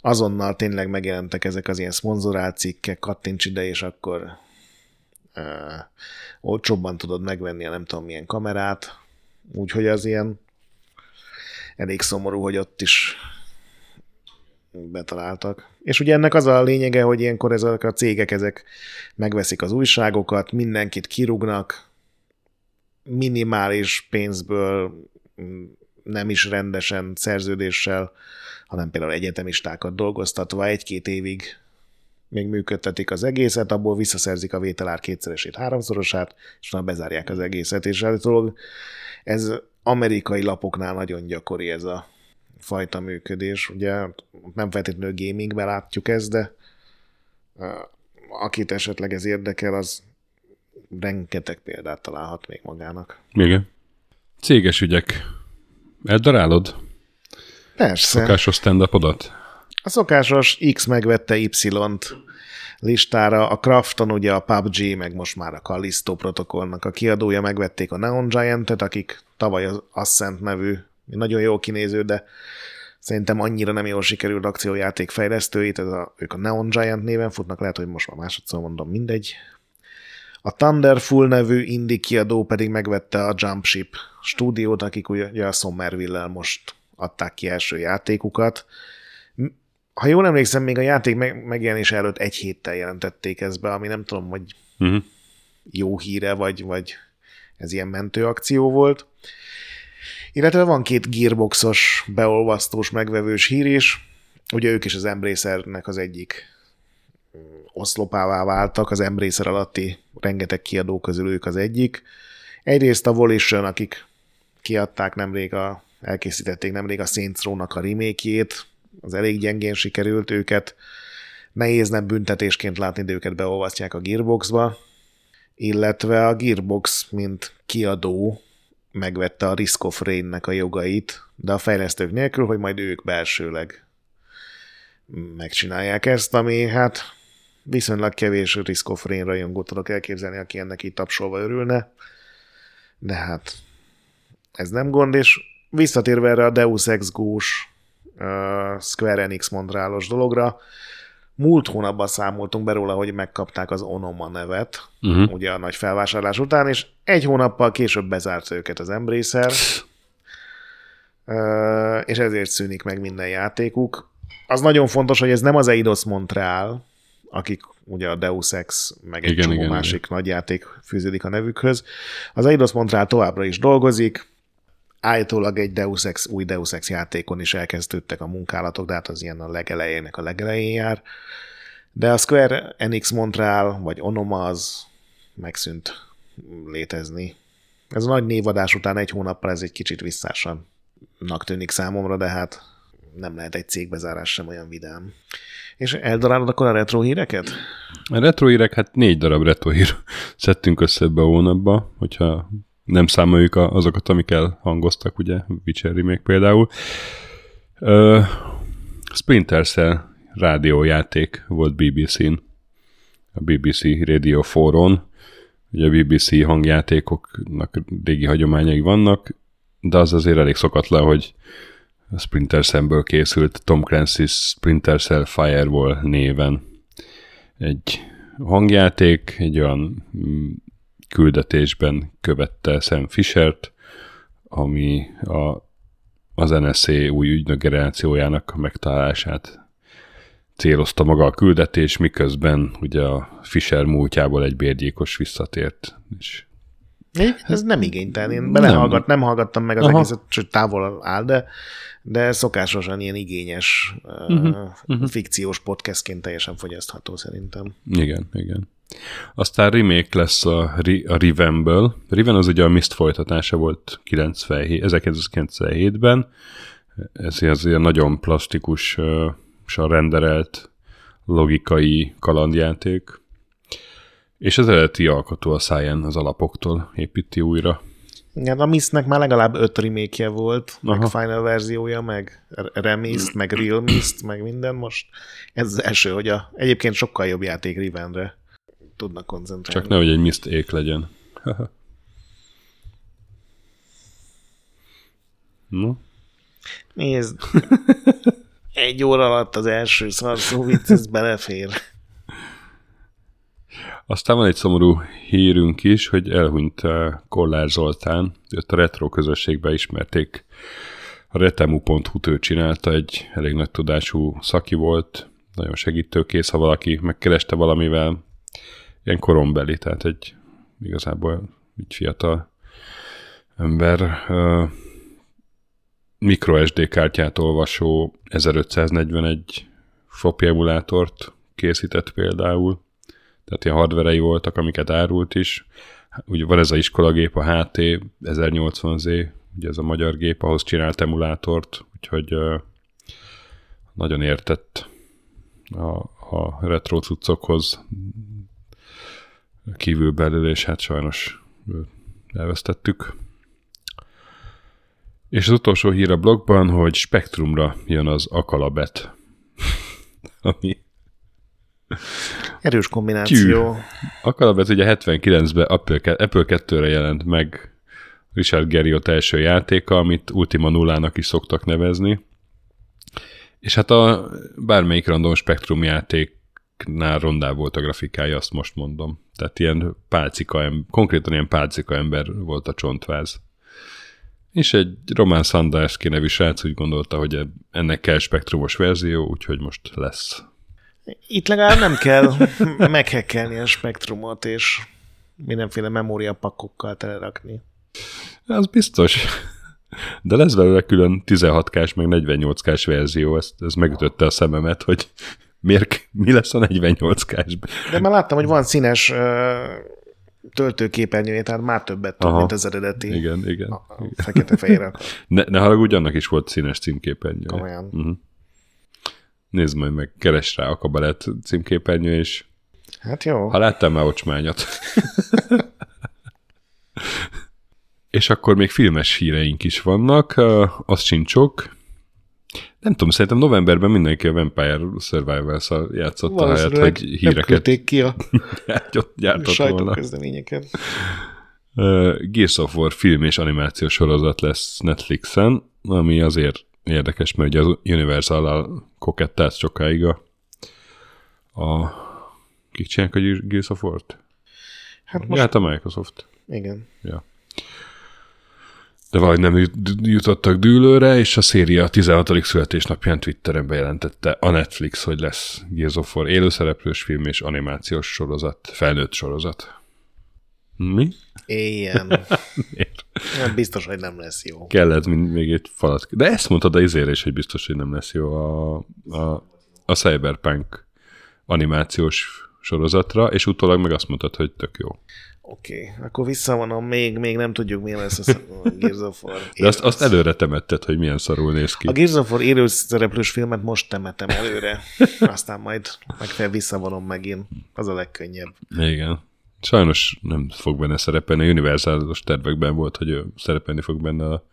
azonnal tényleg megjelentek ezek az ilyen szponzorált cikkek, kattints ide, és akkor uh, olcsóbban tudod megvenni a nem tudom milyen kamerát, úgyhogy az ilyen elég szomorú, hogy ott is betaláltak. És ugye ennek az a lényege, hogy ilyenkor ezek a cégek ezek megveszik az újságokat, mindenkit kirúgnak, minimális pénzből, nem is rendesen szerződéssel, hanem például egyetemistákat dolgoztatva egy-két évig még működtetik az egészet, abból visszaszerzik a vételár kétszeresét, háromszorosát, és utána bezárják az egészet. És állítólag ez amerikai lapoknál nagyon gyakori ez a fajta működés. Ugye nem feltétlenül gamingben látjuk ezt, de akit esetleg ez érdekel, az rengeteg példát találhat még magának. Igen. Céges ügyek. Eldarálod? Persze. Szokásos stand -upodat? A szokásos X megvette Y-t listára, a Crafton ugye a PUBG, meg most már a Callisto protokollnak a kiadója megvették a Neon Giant-et, akik tavaly az Ascent nevű nagyon jó kinéző, de szerintem annyira nem jól sikerült akciójáték fejlesztőit, ez a, ők a Neon Giant néven futnak, lehet, hogy most már másodszor mondom, mindegy. A Thunderful nevű indie kiadó pedig megvette a Jumpship stúdiót, akik ugye a Somerville-el most adták ki első játékukat. Ha jól emlékszem, még a játék megjelenés előtt egy héttel jelentették ezt be, ami nem tudom, hogy uh-huh. jó híre, vagy, vagy ez ilyen mentőakció volt. Illetve van két gearboxos, beolvasztós, megvevős hír is. Ugye ők is az Embracernek az egyik oszlopává váltak, az Embracer alatti rengeteg kiadó közül ők az egyik. Egyrészt a Volition, akik kiadták nemrég a, elkészítették nemrég a Saints Row-nak a remake az elég gyengén sikerült őket. Nehéz nem büntetésként látni, de őket beolvasztják a Gearboxba, illetve a Gearbox, mint kiadó, megvette a Risk of Rain-nek a jogait, de a fejlesztők nélkül, hogy majd ők belsőleg megcsinálják ezt, ami hát viszonylag kevés Risk of Rain rajongót tudok elképzelni, aki ennek így tapsolva örülne, de hát ez nem gond, és visszatérve erre a Deus Ex Gós uh, Square Enix Montrealos dologra, múlt hónapban számoltunk be róla, hogy megkapták az Onoma nevet, uh-huh. ugye a nagy felvásárlás után, és egy hónappal később bezárt őket az Embracer, és ezért szűnik meg minden játékuk. Az nagyon fontos, hogy ez nem az Eidos Montreal, akik ugye a Deus Ex, meg egy igen, csomó igen, másik igen. nagy játék fűződik a nevükhöz. Az Eidos Montreal továbbra is dolgozik, állítólag egy Deus Ex, új Deus Ex játékon is elkezdődtek a munkálatok, de hát az ilyen a legelejének a legelején jár. De a Square Enix Montreal, vagy Onoma az megszűnt létezni. Ez a nagy névadás után egy hónappal ez egy kicsit visszásannak tűnik számomra, de hát nem lehet egy cégbezárás sem olyan vidám. És eldarálod akkor a retro híreket? A retro hírek, hát négy darab retro hír [LAUGHS] szedtünk össze ebbe a hónapba, hogyha nem számoljuk azokat, amik elhangoztak, ugye, Witcher még például. Uh, Splinter Cell rádiójáték volt BBC-n, a BBC Radio 4-on. Ugye a BBC hangjátékoknak régi hagyományai vannak, de az azért elég szokatlan, hogy a Splinter Cell-ből készült Tom Clancy's Splinter Cell Firewall néven egy hangjáték, egy olyan mm, küldetésben követte Sam Fishert, ami a az NSA új ügynök generációjának a megtalálását célozta maga a küldetés, miközben ugye a Fisher múltjából egy bérgyékos visszatért. És ez nem igénytelen. Én nem. nem hallgattam meg az Aha. egészet, csak távol áll, de, de szokásosan ilyen igényes, uh-huh. Uh, fikciós podcastként teljesen fogyasztható szerintem. Igen, igen. Aztán remake lesz a, a Rivenből. Riven az ugye a Mist folytatása volt 97, 1997-ben. Ez az ilyen nagyon plastikus, renderelt logikai kalandjáték. És az eredeti alkotó a száján az alapoktól építi újra. Igen, a Mistnek már legalább öt remake volt, Aha. meg final verziója, meg Remist, meg Real Mist, meg minden. Most ez az első, hogy a, egyébként sokkal jobb játék Rivenre tudnak koncentrálni. Csak nehogy egy Mist ék legyen. [LAUGHS] no? Nézd, egy óra alatt az első szarszó vicc, ez belefér. Aztán van egy szomorú hírünk is, hogy elhunyt eh, Kollár Zoltán, őt a retro közösségbe ismerték. A retemu.hu ő csinálta, egy elég nagy tudású szaki volt, nagyon segítőkész, ha valaki megkereste valamivel, ilyen korombeli, tehát egy igazából egy fiatal ember. MicroSD kártyát olvasó 1541 floppy emulátort készített például, tehát ilyen hardverei voltak, amiket árult is. Ugye van ez a iskolagép, a HT 1080Z, ugye ez a magyar gép, ahhoz csinált emulátort, úgyhogy uh, nagyon értett a, a retro cuccokhoz kívülbelül, és hát sajnos elvesztettük. És az utolsó hír a blogban, hogy Spektrumra jön az Akalabet, [LAUGHS] ami Erős kombináció. Akalabet ugye 79-ben Apple, Apple 2-re jelent meg Richard Garriott első játéka, amit Ultima Nullának is szoktak nevezni. És hát a bármelyik random Spectrum játéknál rondá volt a grafikája, azt most mondom. Tehát ilyen pálcika, konkrétan ilyen pálcika ember volt a csontváz. És egy Roman Sanderski nevű srác úgy gondolta, hogy ennek kell spektrumos verzió, úgyhogy most lesz. Itt legalább nem kell [LAUGHS] meghekkelni a spektrumot, és mindenféle memóriapakokkal telerakni. Az biztos. De lesz belőle külön 16K-s, meg 48K-s verzió, ez, ez megütötte a szememet, hogy miért, mi lesz a 48K-s. De már láttam, hogy van színes uh, töltőképernyője, tehát már többet tud, mint az eredeti. Igen, igen. A, a fekete-fehér. [LAUGHS] ne, ne haragudj, annak is volt színes címképernyője. Komolyan. Uh-huh. Nézd majd meg, keres rá a kabarett címképernyő, és Hát jó. Ha láttam már ocsmányot. [LAUGHS] és akkor még filmes híreink is vannak, az sincs sok. Nem tudom, szerintem novemberben mindenki a Vampire Survivors-szal játszott a helyet, hogy híreket nem ki a [LAUGHS] gyártott volna. közleményeket. Uh, Gears of War film és animációs sorozat lesz Netflixen, ami azért érdekes, mert ugye az Universal-al kokettált sokáig a, a kik csinálják a Gears of War-t? Hát most... Hát a Microsoft. Igen. Ja. De valahogy nem jutottak dűlőre, és a széria 16. születésnapján Twitteren bejelentette a Netflix, hogy lesz Gears of War élőszereplős film és animációs sorozat, felnőtt sorozat. Mi? Éljen. [LAUGHS] Nem biztos, hogy nem lesz jó. Kellett még egy falat. De ezt mondtad a izére is, hogy biztos, hogy nem lesz jó a, a, a Cyberpunk animációs sorozatra, és utólag meg azt mondtad, hogy tök jó. Oké, okay. akkor visszavonom, még, még nem tudjuk, milyen lesz a Gears of War. De azt, azt előre temetted, hogy milyen szarul néz ki. A Gears of War élőszereplős filmet most temetem előre, [LAUGHS] aztán majd meg visszavonom megint. Az a legkönnyebb. Igen. Sajnos nem fog benne szerepelni. A univerzálos tervekben volt, hogy ő szerepelni fog benne a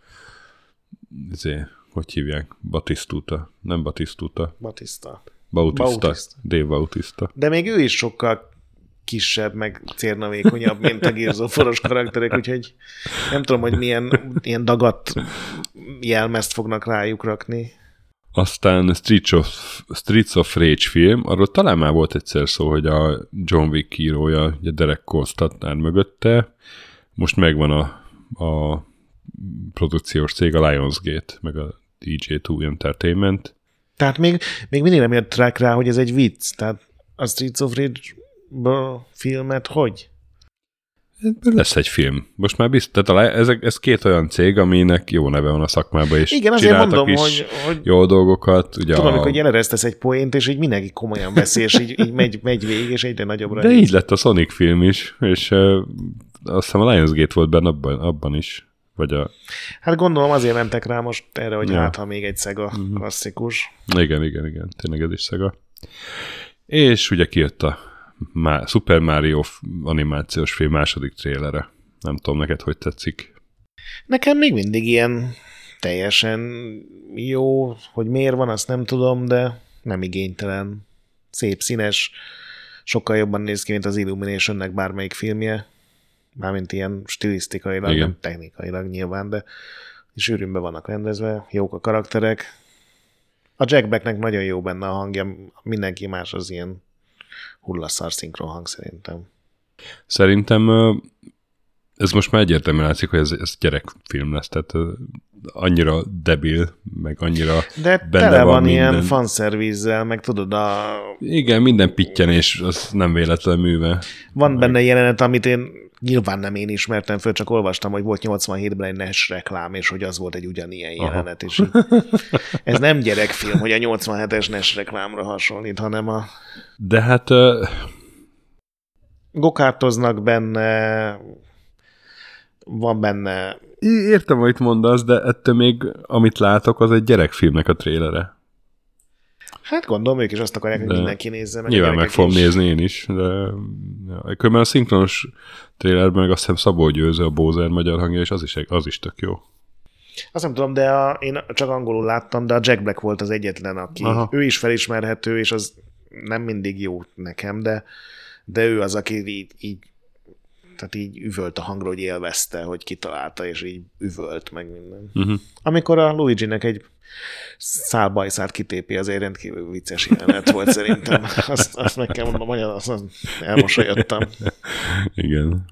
izé, hogy hívják? Batisztuta. Nem Batisztuta. Batista. Bautista. Bautista. Dave Bautista. De még ő is sokkal kisebb, meg cérnavékonyabb, mint a Gears karakterek, úgyhogy nem tudom, hogy milyen ilyen dagat jelmezt fognak rájuk rakni. Aztán Streets of, Streets of Rage film, arról talán már volt egyszer szó, hogy a John Wick írója, ugye Derek Kolstad mögötte, most megvan a, a produkciós cég, a Lionsgate, meg a DJ2 Entertainment. Tehát még, még mindig nem jöttek rá, hogy ez egy vicc. Tehát a Streets of Rage filmet hogy? Lesz egy film. Most már biztos, tehát a, ez, ez két olyan cég, aminek jó neve van a szakmában, és Igen, azért mondom, is hogy, hogy jó dolgokat. Ugye tudom, a... amikor jeleresztesz egy poént, és így mindenki komolyan veszi, és így, így megy, megy végig, és egyre nagyobbra. De így lett a Sonic film is, és uh, azt hiszem a Lionsgate volt benne abban, abban is. Vagy a... Hát gondolom azért mentek rá most erre, hogy ja. hát ha még egy Sega uh-huh. klasszikus. Igen, igen, igen, tényleg ez is Sega. És ugye kijött a Super Mario animációs film második trélere. Nem tudom, neked hogy tetszik? Nekem még mindig ilyen teljesen jó, hogy miért van, azt nem tudom, de nem igénytelen. Szép, színes, sokkal jobban néz ki, mint az Illuminationnek bármelyik filmje. Mármint ilyen stilisztikailag, Igen. nem technikailag nyilván, de sűrűnbe vannak rendezve, jók a karakterek. A Jack Blacknek nagyon jó benne a hangja, mindenki más az ilyen hullaszar szinkron hang szerintem. Szerintem ez most már egyértelműen látszik, hogy ez, ez gyerekfilm lesz, tehát annyira debil, meg annyira De benne tele van, van minden... ilyen fanszervízzel, meg tudod a... Igen, minden pittyenés, az nem véletlen műve. Van meg... benne jelenet, amit én nyilván nem én ismertem föl, csak olvastam, hogy volt 87-ben egy NES reklám, és hogy az volt egy ugyanilyen jelenet. És ez nem gyerekfilm, hogy a 87-es NES reklámra hasonlít, hanem a... De hát... Uh... Gokártoznak benne, van benne... Értem, amit mondasz, de ettől még, amit látok, az egy gyerekfilmnek a trélere. Hát gondolom, ők is azt akarják, hogy mindenki nézze meg. Nyilván meg fogom nézni én is, de ja, a szinkronos trailerben meg azt hiszem Szabó Győző, a Bózer magyar hangja, és az is, az is tök jó. Azt nem tudom, de a, én csak angolul láttam, de a Jack Black volt az egyetlen, aki Aha. ő is felismerhető, és az nem mindig jó nekem, de, de ő az, aki így, így tehát így üvölt a hangra, hogy élvezte, hogy kitalálta, és így üvölt meg minden. Uh-huh. Amikor a Luigi-nek egy szálbajszát kitépi, az egy rendkívül vicces jelenet volt szerintem. [LAUGHS] Azt, azt meg kell mondom, hogy azt elmosolyodtam. Igen.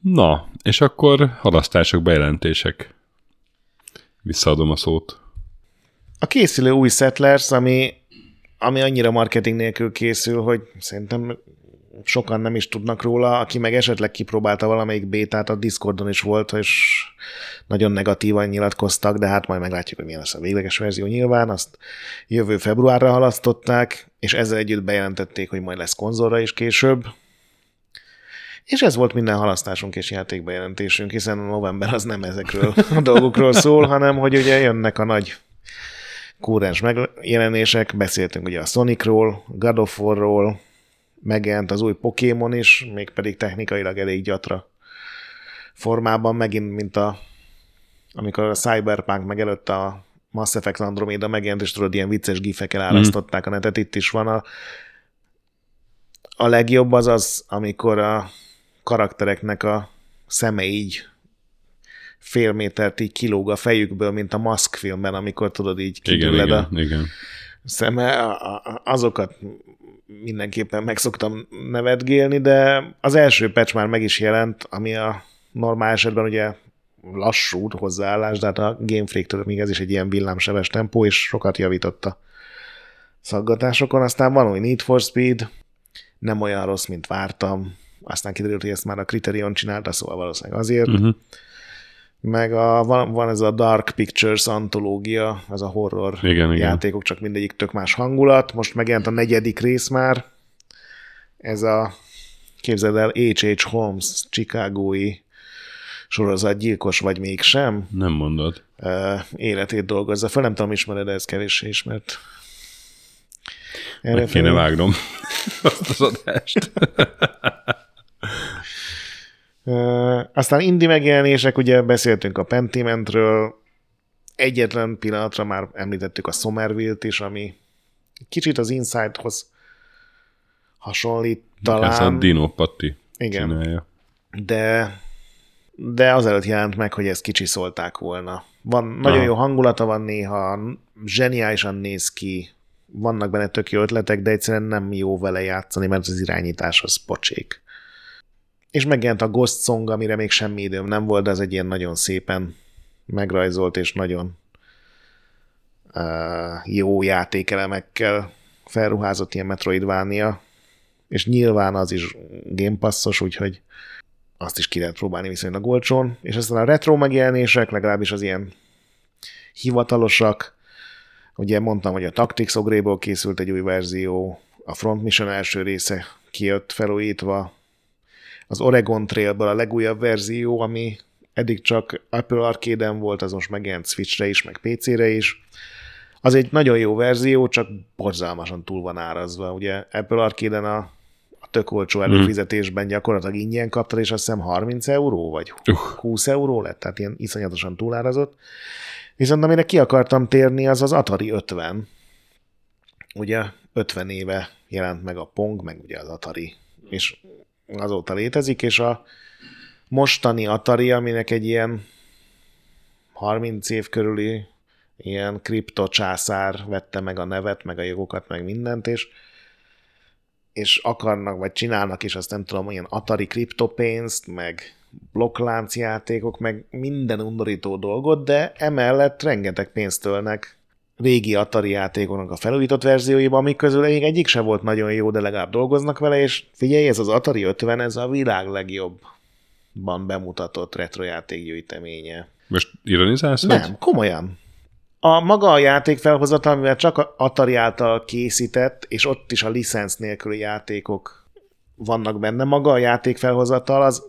Na, és akkor halasztások, bejelentések. Visszaadom a szót. A készülő új Settlers, ami, ami annyira marketing nélkül készül, hogy szerintem sokan nem is tudnak róla, aki meg esetleg kipróbálta valamelyik bétát, a Discordon is volt, és nagyon negatívan nyilatkoztak, de hát majd meglátjuk, hogy milyen lesz a végleges verzió nyilván, azt jövő februárra halasztották, és ezzel együtt bejelentették, hogy majd lesz konzolra is később, és ez volt minden halasztásunk és játékbejelentésünk, hiszen november az nem ezekről a dolgokról szól, hanem hogy ugye jönnek a nagy kúrens megjelenések, beszéltünk ugye a Sonicról, God of War-ról, megjelent az új Pokémon is, mégpedig technikailag elég gyatra formában, megint, mint a amikor a Cyberpunk meg előtt a Mass Effect Andromeda megjelent, és tudod, ilyen vicces gifek elárasztották mm. a netet, itt is van a, a legjobb az az, amikor a karaktereknek a szeme így fél métert így kilóg a fejükből, mint a Mask filmben, amikor tudod így kidülled a igen. szeme, azokat mindenképpen meg szoktam nevetgélni, de az első patch már meg is jelent, ami a normál esetben ugye lassú hozzáállás, de hát a Game Freak-től még ez is egy ilyen villámsebes tempó, és sokat javította szaggatásokon. Aztán van új Need for Speed, nem olyan rossz, mint vártam. Aztán kiderült, hogy ezt már a Criterion csinálta, szóval valószínűleg azért. Uh-huh. Meg a, van, van ez a Dark Pictures antológia, ez a horror igen, játékok, igen. csak mindegyik tök más hangulat. Most megjelent a negyedik rész már. Ez a, képzeld el, H.H. Holmes, Chicagói sorozatgyilkos vagy mégsem. Nem mondod. Életét dolgozza fel. Nem tudom, ismered, de ez kevéssé ismert. Erre Meg kéne fel... vágnom [LAUGHS] azt az adást. [LAUGHS] aztán indi megjelenések, ugye beszéltünk a Pentimentről, egyetlen pillanatra már említettük a Somerville-t is, ami kicsit az Inside-hoz hasonlít talán. Ez a Dino Patti Igen. Csinálja. De de azelőtt jelent meg, hogy ezt kicsiszolták volna. Van nagyon Aha. jó hangulata van néha, zseniálisan néz ki, vannak benne tök jó ötletek, de egyszerűen nem jó vele játszani, mert az irányítás az pocsék. És megjelent a Ghost Song, amire még semmi időm nem volt, de ez egy ilyen nagyon szépen megrajzolt és nagyon uh, jó játékelemekkel felruházott ilyen Metroidvania, és nyilván az is Game Passos, úgyhogy azt is ki lehet próbálni viszonylag olcsón, és aztán a retro megjelenések, legalábbis az ilyen hivatalosak, ugye mondtam, hogy a Tactics Ogréból készült egy új verzió, a Front Mission első része kijött felújítva, az Oregon Trailből a legújabb verzió, ami eddig csak Apple Arcade-en volt, az most megjelent Switchre is, meg PC-re is. Az egy nagyon jó verzió, csak borzalmasan túl van árazva. Ugye Apple Arcade-en a, a tök olcsó mhm. előfizetésben gyakorlatilag ingyen kaptad, és azt hiszem 30 euró, vagy 20 euró lett, tehát ilyen iszonyatosan túlárazott. Viszont amire ki akartam térni, az az Atari 50. Ugye 50 éve jelent meg a Pong, meg ugye az Atari, és azóta létezik, és a mostani Atari, aminek egy ilyen 30 év körüli ilyen kriptocsászár vette meg a nevet, meg a jogokat, meg mindent, és, és akarnak, vagy csinálnak is, azt nem tudom, ilyen Atari kriptopénzt, meg blokkláncjátékok, meg minden undorító dolgot, de emellett rengeteg pénzt tölnek régi Atari játékoknak a felújított verzióiban, amik közül még egyik se volt nagyon jó, de legalább dolgoznak vele, és figyelj, ez az Atari 50, ez a világ legjobbban bemutatott retrojáték gyűjteménye. Most ironizálsz? Nem, vagy? komolyan. A maga a játék felhozatal, mivel csak Atari által készített, és ott is a licensz nélküli játékok vannak benne, maga a játék felhozatal az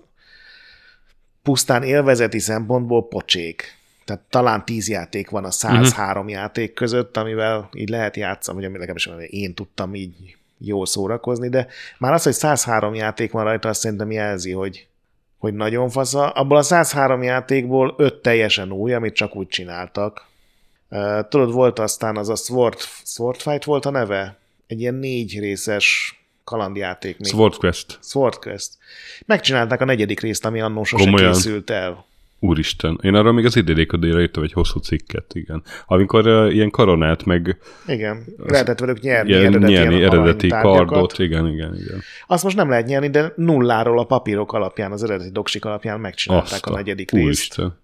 pusztán élvezeti szempontból pocsék tehát talán 10 játék van a 103 uh-huh. Mhm. játék között, amivel így lehet játszani, vagy legalábbis én tudtam így jól szórakozni, de már az, hogy 103 játék van rajta, azt szerintem jelzi, hogy, hogy nagyon fasza. Abból a 103 játékból 5 teljesen új, amit csak úgy csináltak. Uh, tudod, volt aztán az a Sword, Sword Fight volt a neve? Egy ilyen négy részes kalandjáték. Még. Sword Quest. Sword Quest. Megcsinálták a negyedik részt, ami annó sose Komolyan. készült el. Úristen, én arra még az idédéködére írtam egy hosszú cikket, igen. Amikor uh, ilyen koronát, meg... Igen, lehetett velük nyerni ilyen, eredeti, nyerni eredeti kardot, igen, igen, igen. Azt most nem lehet nyerni, de nulláról a papírok alapján, az eredeti doksik alapján megcsinálták Azt a, negyedik Úristen. részt.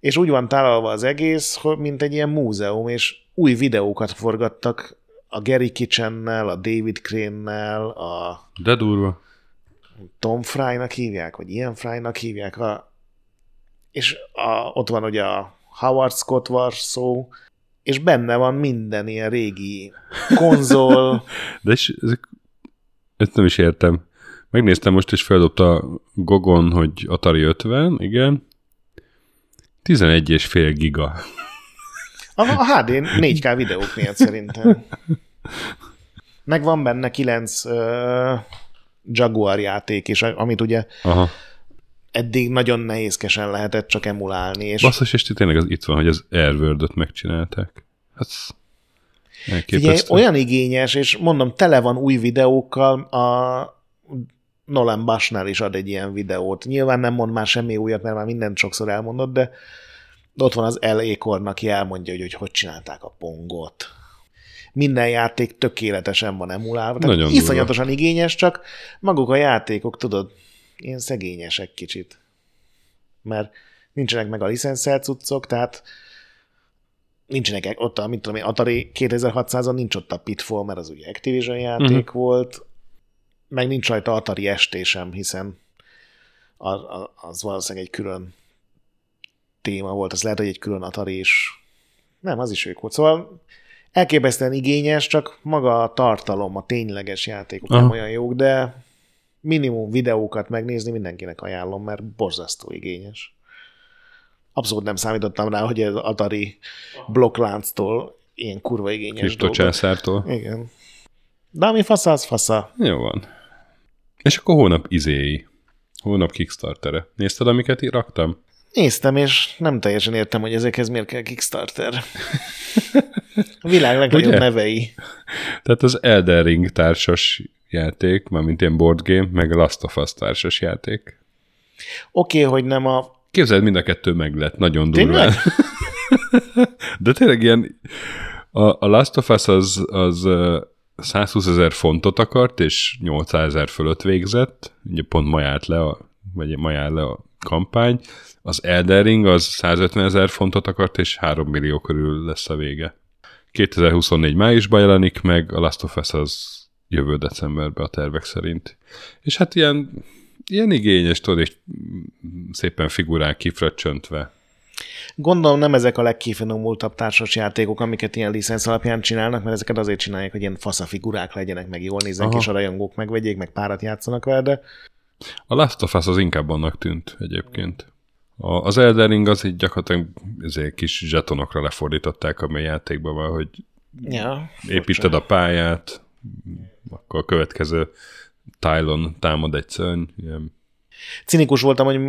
És úgy van tálalva az egész, mint egy ilyen múzeum, és új videókat forgattak a Gary Kitchennel, a David Crane-nel, a... De durva. Tom Fry-nak hívják, vagy ilyen Fry-nak hívják, a és a, ott van ugye a Howard Scott szó, és benne van minden ilyen régi konzol. [LAUGHS] De és ezek, ezt nem is értem. Megnéztem most, és feldobta Gogon, hogy Atari 50, igen. 11 és fél giga. A, a HD 4K videók miatt szerintem. [LAUGHS] Meg van benne 9 uh, Jaguar játék, és amit ugye Aha eddig nagyon nehézkesen lehetett csak emulálni. És... Basszus, és tényleg az itt van, hogy az Airworld-ot megcsinálták. Hát Figyelj, olyan igényes, és mondom, tele van új videókkal, a Nolan Bushnell is ad egy ilyen videót. Nyilván nem mond már semmi újat, mert már mindent sokszor elmondott, de ott van az L. Korn, aki elmondja, hogy, hogy hogy csinálták a pongot. Minden játék tökéletesen van emulálva. Tehát Nagyon iszonyatosan durva. igényes, csak maguk a játékok, tudod, ilyen szegényesek kicsit. Mert nincsenek meg a licenszelt cuccok, tehát nincsenek ott a, mit tudom én, Atari 2600-on nincs ott a Pitfall, mert az ugye Activision játék uh-huh. volt, meg nincs rajta Atari sem, hiszen az valószínűleg egy külön téma volt, az lehet, hogy egy külön Atari is. Nem, az is ők volt. Szóval elképesztően igényes, csak maga a tartalom, a tényleges játékok Aha. nem olyan jók, de minimum videókat megnézni mindenkinek ajánlom, mert borzasztó igényes. Abszolút nem számítottam rá, hogy az Atari blokklánctól ilyen kurva igényes dolog. császártól. Igen. De ami fasza, az fasza. Jó van. És akkor hónap izéi. Hónap Kickstartere. Nézted, amiket így raktam? Néztem, és nem teljesen értem, hogy ezekhez miért kell Kickstarter. [LAUGHS] A világ legnagyobb nevei. Tehát az Elden Ring társas játék, mint ilyen board game, meg a Last of Us társas játék. Oké, okay, hogy nem a... Képzeld, mind a kettő meg lett, nagyon durván. [LAUGHS] De tényleg ilyen, a, a Last of Us az, az 120 ezer fontot akart, és 800 ezer fölött végzett, ugye pont ma járt le a, vagy ma jár le a kampány. Az Elden Ring az 150 ezer fontot akart, és 3 millió körül lesz a vége. 2024 májusban jelenik meg, a Last of Us az jövő decemberben a tervek szerint. És hát ilyen, ilyen igényes, tudod, és szépen figurák kifröccsöntve. Gondolom nem ezek a legkifinomultabb társas játékok, amiket ilyen licensz alapján csinálnak, mert ezeket azért csinálják, hogy ilyen figurák legyenek, meg jól néznek, Aha. és a rajongók megvegyék, meg párat játszanak vele, de... A Last of Us az inkább annak tűnt egyébként. A, az Elden Ring az így gyakorlatilag ezért kis zsetonokra lefordították a játékba, hogy ja, építed a pályát, akkor a következő Tylon támad egy szörny. Ilyen. Cinikus voltam, hogy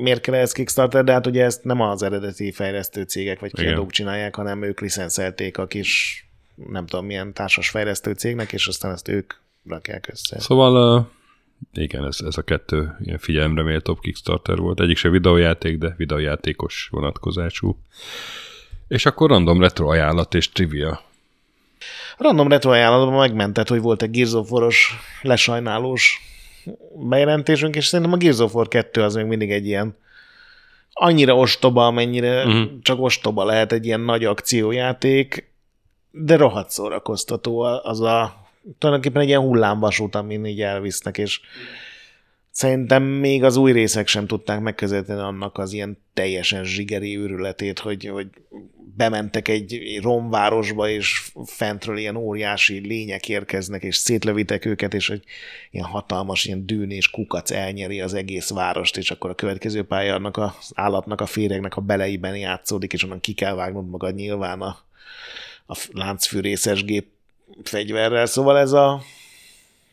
miért kell ez Kickstarter, de hát ugye ezt nem az eredeti fejlesztő cégek vagy kiadók csinálják, hanem ők licenszelték a kis, nem tudom milyen társas fejlesztő cégnek, és aztán ezt ők rakják össze. Szóval uh, igen, ez, ez a kettő ilyen figyelemre méltóbb Kickstarter volt. Egyik se videójáték, de videójátékos vonatkozású. És akkor random retro ajánlat és trivia. Random retro ajánlatban megmentett, hogy volt egy Gears of War-os lesajnálós bejelentésünk, és szerintem a Gears of War 2 az még mindig egy ilyen annyira ostoba, amennyire uh-huh. csak ostoba lehet egy ilyen nagy akciójáték, de rohadt szórakoztató az a tulajdonképpen egy ilyen hullámvasút, amin így elvisznek, és szerintem még az új részek sem tudták megközelíteni annak az ilyen teljesen zsigeri őrületét, hogy, hogy bementek egy romvárosba, és fentről ilyen óriási lények érkeznek, és szétlevitek őket, és egy ilyen hatalmas ilyen dűn és kukac elnyeri az egész várost, és akkor a következő pálya annak az állatnak, a féregnek a beleiben játszódik, és onnan ki kell vágnod magad nyilván a, a láncfűrészes gép fegyverrel. Szóval ez a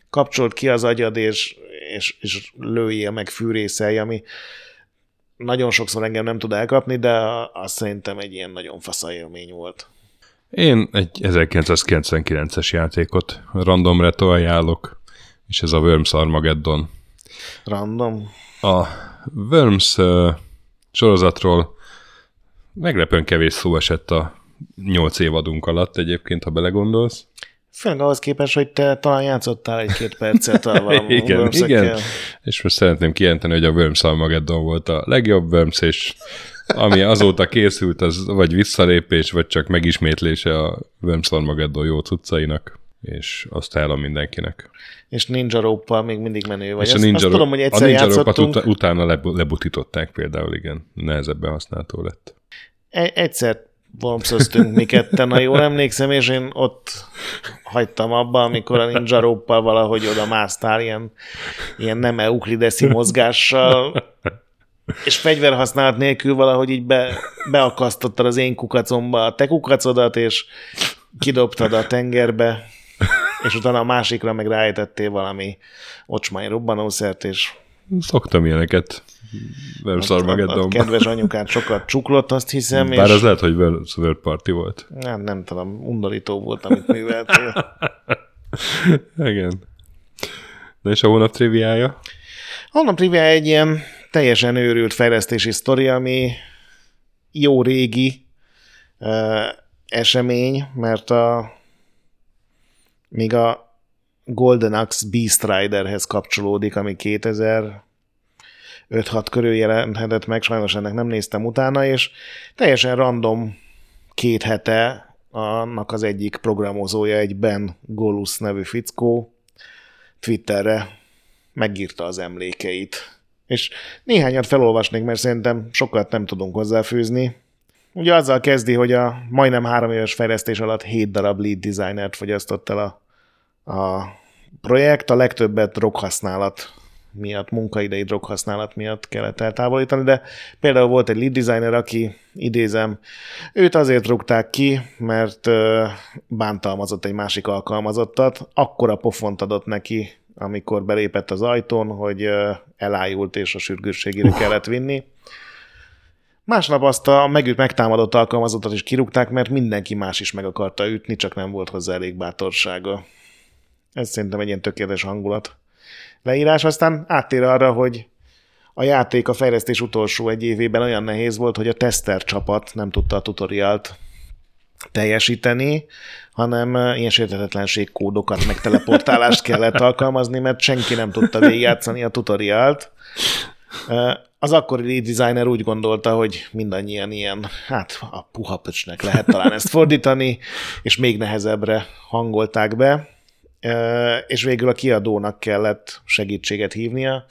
kapcsolt ki az agyad, és, és, és lőjél meg fűrészelj, ami nagyon sokszor engem nem tud elkapni, de azt szerintem egy ilyen nagyon fasza élmény volt. Én egy 1999-es játékot random retro ajánlok, és ez a Worms Armageddon. Random? A Worms uh, sorozatról meglepően kevés szó esett a nyolc évadunk alatt egyébként, ha belegondolsz. Főleg ahhoz képest, hogy te talán játszottál egy-két percet a [LAUGHS] Igen, igen. És most szeretném kijelenteni, hogy a Worms Armageddon volt a legjobb Worms, és ami azóta készült, az vagy visszalépés, vagy csak megismétlése a Worms Armageddon jó cuccainak és azt ajánlom mindenkinek. És Ninja rope még mindig menő vagy. És a Ninja, azt, azt tudom, hogy egyszer a Ninja játszottunk. Ut- utána lebutították például, igen. Nehezebben használható lett. E- egyszer bombszöztünk mi ketten, ha jól emlékszem, és én ott hagytam abba, amikor a ninja roppal valahogy oda másztál ilyen, ilyen nem eukrideszi mozgással, és fegyverhasználat nélkül valahogy így be, beakasztottad az én kukacomba a te kukacodat, és kidobtad a tengerbe, és utána a másikra meg rájtettél valami ocsmány robbanószert, és Szoktam ilyeneket nem Armageddonban. Kedves anyukát sokat csuklott, azt hiszem. Bár és... az lehet, hogy World Party volt. Nem, nem tudom, undorító volt, amit műveltél. [LAUGHS] Igen. De és a hónap triviája? A hónap triviája egy ilyen teljesen őrült fejlesztési sztori, ami jó régi uh, esemény, mert a még a Golden Axe Beast Riderhez kapcsolódik, ami 2000 5-6 körül jelenthetett meg, sajnos ennek nem néztem utána, és teljesen random két hete annak az egyik programozója, egy Ben Golus nevű fickó Twitterre megírta az emlékeit. És néhányat felolvasnék, mert szerintem sokat nem tudunk hozzáfűzni. Ugye azzal kezdi, hogy a majdnem három éves fejlesztés alatt 7 darab lead designert fogyasztott el a, a projekt, a legtöbbet droghasználat miatt, munkaidei droghasználat miatt kellett eltávolítani, de például volt egy lead designer, aki, idézem, őt azért rúgták ki, mert bántalmazott egy másik alkalmazottat, akkora pofont adott neki, amikor belépett az ajtón, hogy elájult és a sürgősségére uh. kellett vinni. Másnap azt a megüt megtámadott alkalmazottat is kirúgták, mert mindenki más is meg akarta ütni, csak nem volt hozzá elég bátorsága. Ez szerintem egy ilyen tökéletes hangulat leírás, aztán áttér arra, hogy a játék a fejlesztés utolsó egy évében olyan nehéz volt, hogy a tester csapat nem tudta a tutorialt teljesíteni, hanem ilyen sértetetlenség kódokat, meg teleportálást [LAUGHS] kellett alkalmazni, mert senki nem tudta végigjátszani a tutorialt. Az akkori lead designer úgy gondolta, hogy mindannyian ilyen, hát a puha pöcsnek lehet talán ezt fordítani, és még nehezebbre hangolták be, és végül a kiadónak kellett segítséget hívnia,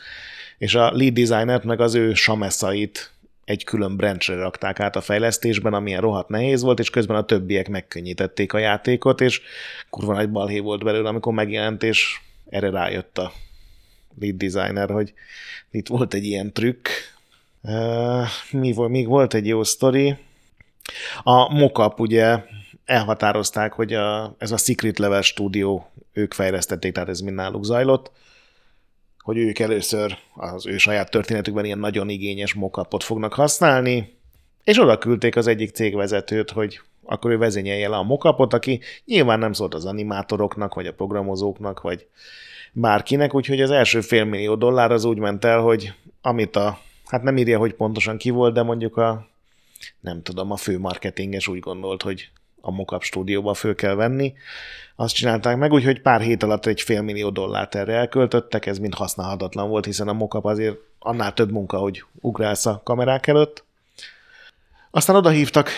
és a lead designert meg az ő sameszait egy külön branchre rakták át a fejlesztésben, amilyen rohadt nehéz volt, és közben a többiek megkönnyítették a játékot, és kurva nagy balhé volt belőle, amikor megjelent, és erre rájött a lead designer, hogy itt volt egy ilyen trükk. Uh, mi volt? Még volt egy jó sztori. A mockup ugye elhatározták, hogy a, ez a Secret Level Studio ők fejlesztették, tehát ez mind náluk zajlott, hogy ők először az ő saját történetükben ilyen nagyon igényes mockupot fognak használni, és oda küldték az egyik cégvezetőt, hogy akkor ő vezényelje le a mockupot, aki nyilván nem szólt az animátoroknak, vagy a programozóknak, vagy bárkinek, úgyhogy az első félmillió dollár az úgy ment el, hogy amit a, hát nem írja, hogy pontosan ki volt, de mondjuk a, nem tudom, a fő marketinges úgy gondolt, hogy a mockup stúdióba föl kell venni. Azt csinálták meg, úgyhogy pár hét alatt egy fél millió dollárt erre elköltöttek, ez mind használhatatlan volt, hiszen a mockup azért annál több munka, hogy ugrálsz a kamerák előtt. Aztán oda hívtak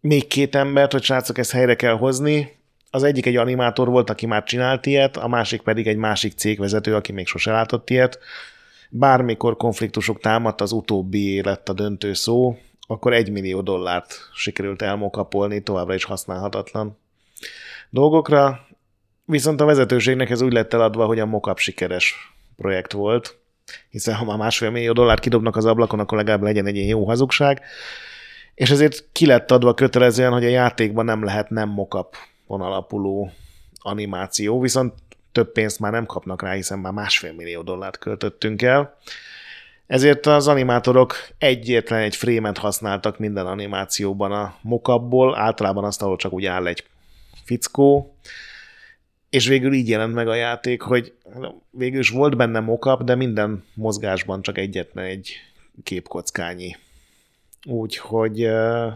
még két embert, hogy srácok, ezt helyre kell hozni. Az egyik egy animátor volt, aki már csinált ilyet, a másik pedig egy másik cégvezető, aki még sose látott ilyet. Bármikor konfliktusok támadt, az utóbbi lett a döntő szó, akkor egy millió dollárt sikerült elmokapolni továbbra is használhatatlan dolgokra, viszont a vezetőségnek ez úgy lett eladva, hogy a mokap sikeres projekt volt, hiszen ha már másfél millió dollárt kidobnak az ablakon, akkor legalább legyen egy ilyen jó hazugság, és ezért ki lett adva kötelezően, hogy a játékban nem lehet nem mokap alapuló animáció, viszont több pénzt már nem kapnak rá, hiszen már másfél millió dollárt költöttünk el. Ezért az animátorok egyetlen egy frémet használtak minden animációban a mokapból, általában azt, ahol csak úgy áll egy fickó, és végül így jelent meg a játék, hogy végül is volt benne mokap, de minden mozgásban csak egyetlen egy képkockányi. Úgyhogy uh,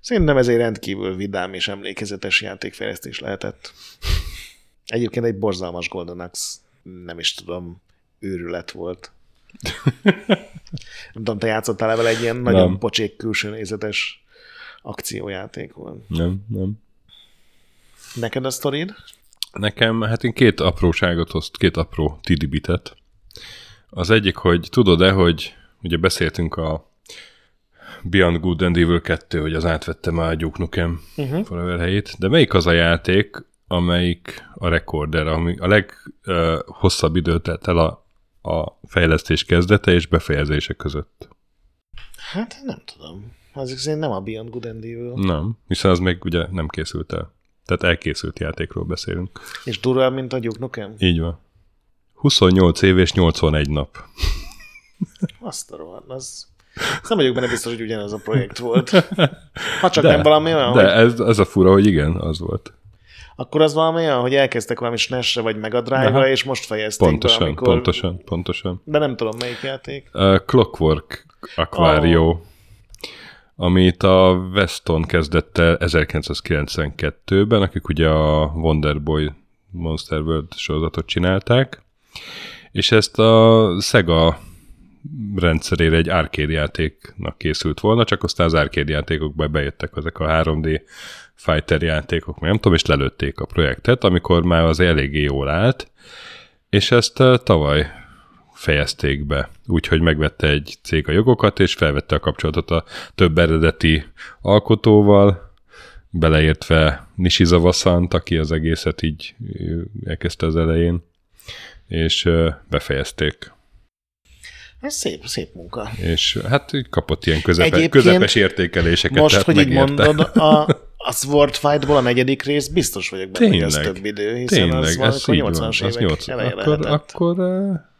szerintem ez egy rendkívül vidám és emlékezetes játékfejlesztés lehetett. Egyébként egy borzalmas Golden Axe, nem is tudom, őrület volt. Nem tudom, te játszottál vele egy ilyen nagyon nem. pocsék külső nézetes akciójáték volt. Nem, nem. Neked a sztorid? Nekem, hát én két apróságot hozt, két apró tidibitet. Az egyik, hogy tudod-e, hogy ugye beszéltünk a Beyond Good and Evil 2, hogy az átvette már a Duke Nukem uh-huh. Forever helyét, de melyik az a játék, amelyik a rekorder, ami a leghosszabb uh, időt telt el a a fejlesztés kezdete és befejezése között? Hát nem tudom. Az azért nem a Beyond Good and Evil. Nem, hiszen az még ugye nem készült el. Tehát elkészült játékról beszélünk. És durvább, mint a Duke Nukem? Így van. 28 év és 81 nap. Azt a rohadt, az... Nem vagyok benne biztos, hogy ugyanaz a projekt volt. [LAUGHS] Ha csak de, nem valami olyan, De hogy... ez, ez a fura, hogy igen, az volt akkor az valami olyan, hogy elkezdtek valami SNES-re vagy Mega Drive-ra, és most fejezték pontosan, be, amikor... Pontosan, pontosan. De nem tudom, melyik játék. Uh, Clockwork Aquario, oh. amit a Weston kezdett el 1992-ben, akik ugye a Wonderboy Monster World sorozatot csinálták, és ezt a Sega rendszerére egy arcade játéknak készült volna, csak aztán az arcade játékokba bejöttek ezek a 3D fighter játékok, nem tudom, és lelőtték a projektet, amikor már az eléggé jól állt, és ezt tavaly fejezték be, úgyhogy megvette egy cég a jogokat, és felvette a kapcsolatot a több eredeti alkotóval, beleértve Nishizawa Sant, aki az egészet így elkezdte az elején, és befejezték. Ez szép, szép munka. És hát így kapott ilyen közepe, közepes értékeléseket. Most, hogy így mondod, a, [LAUGHS] a Sword Fight-ból a negyedik rész biztos vagyok benne, tényleg, hogy az több idő, hiszen tényleg, az ez 80-as évek 80, akkor, akkor,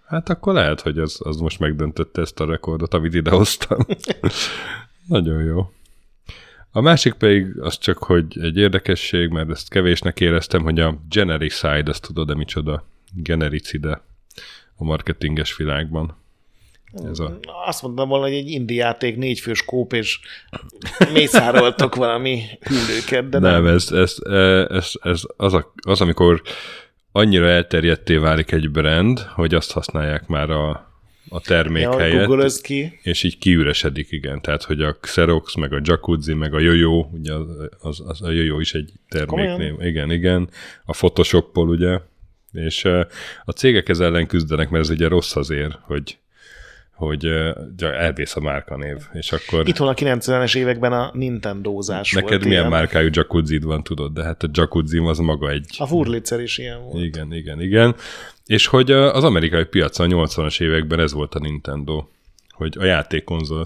hát akkor lehet, hogy az, az most megdöntötte ezt a rekordot, amit idehoztam. [LAUGHS] Nagyon jó. A másik pedig az csak, hogy egy érdekesség, mert ezt kevésnek éreztem, hogy a genericide, azt tudod, de micsoda? Genericide a marketinges világban. Ez a... Azt mondtam volna, hogy egy indi játék, négyfős kóp, és mészároltok valami hüllőket, de nem. Nem, ez, ez, ez, ez az, a, az, amikor annyira elterjedté válik egy brand, hogy azt használják már a, a termék Ja, helyett, ki. és így kiüresedik, igen. Tehát, hogy a Xerox, meg a Jacuzzi, meg a Jojo, ugye az, az, az a Jojo is egy terméknév. Igen, igen. A Photoshop-pol, ugye. És eh, a cégek ez ellen küzdenek, mert ez ugye rossz azért, hogy hogy elvész a márkanév, és akkor Itthon a 90-es években a Nintendo-zás neked volt milyen ilyen. márkájú jacuzzi van, tudod, de hát a jacuzzi az maga egy A Furlitzer is ilyen volt. igen, igen, igen. És hogy az amerikai piacon a 80-as években ez volt a Nintendo, hogy a játékkonzol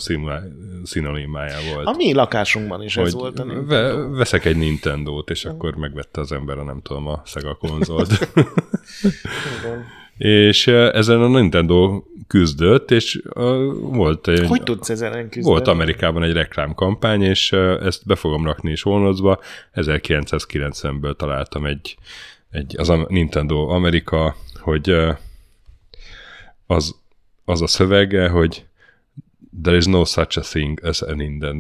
szinonimája volt. A mi lakásunkban is ez hogy volt a Nintendo. ve- veszek egy Nintendo-t, és akkor megvette az ember a nem tudom, a Sega konzolt. [LAUGHS] [LAUGHS] És ezen a Nintendo küzdött, és uh, volt egy, Hogy tudsz ezen küzdeni? volt Amerikában egy reklámkampány, és uh, ezt be fogom rakni is honlocba. 1990-ből találtam egy, egy az a Nintendo Amerika, hogy uh, az, az a szövege, hogy there is no such a thing as a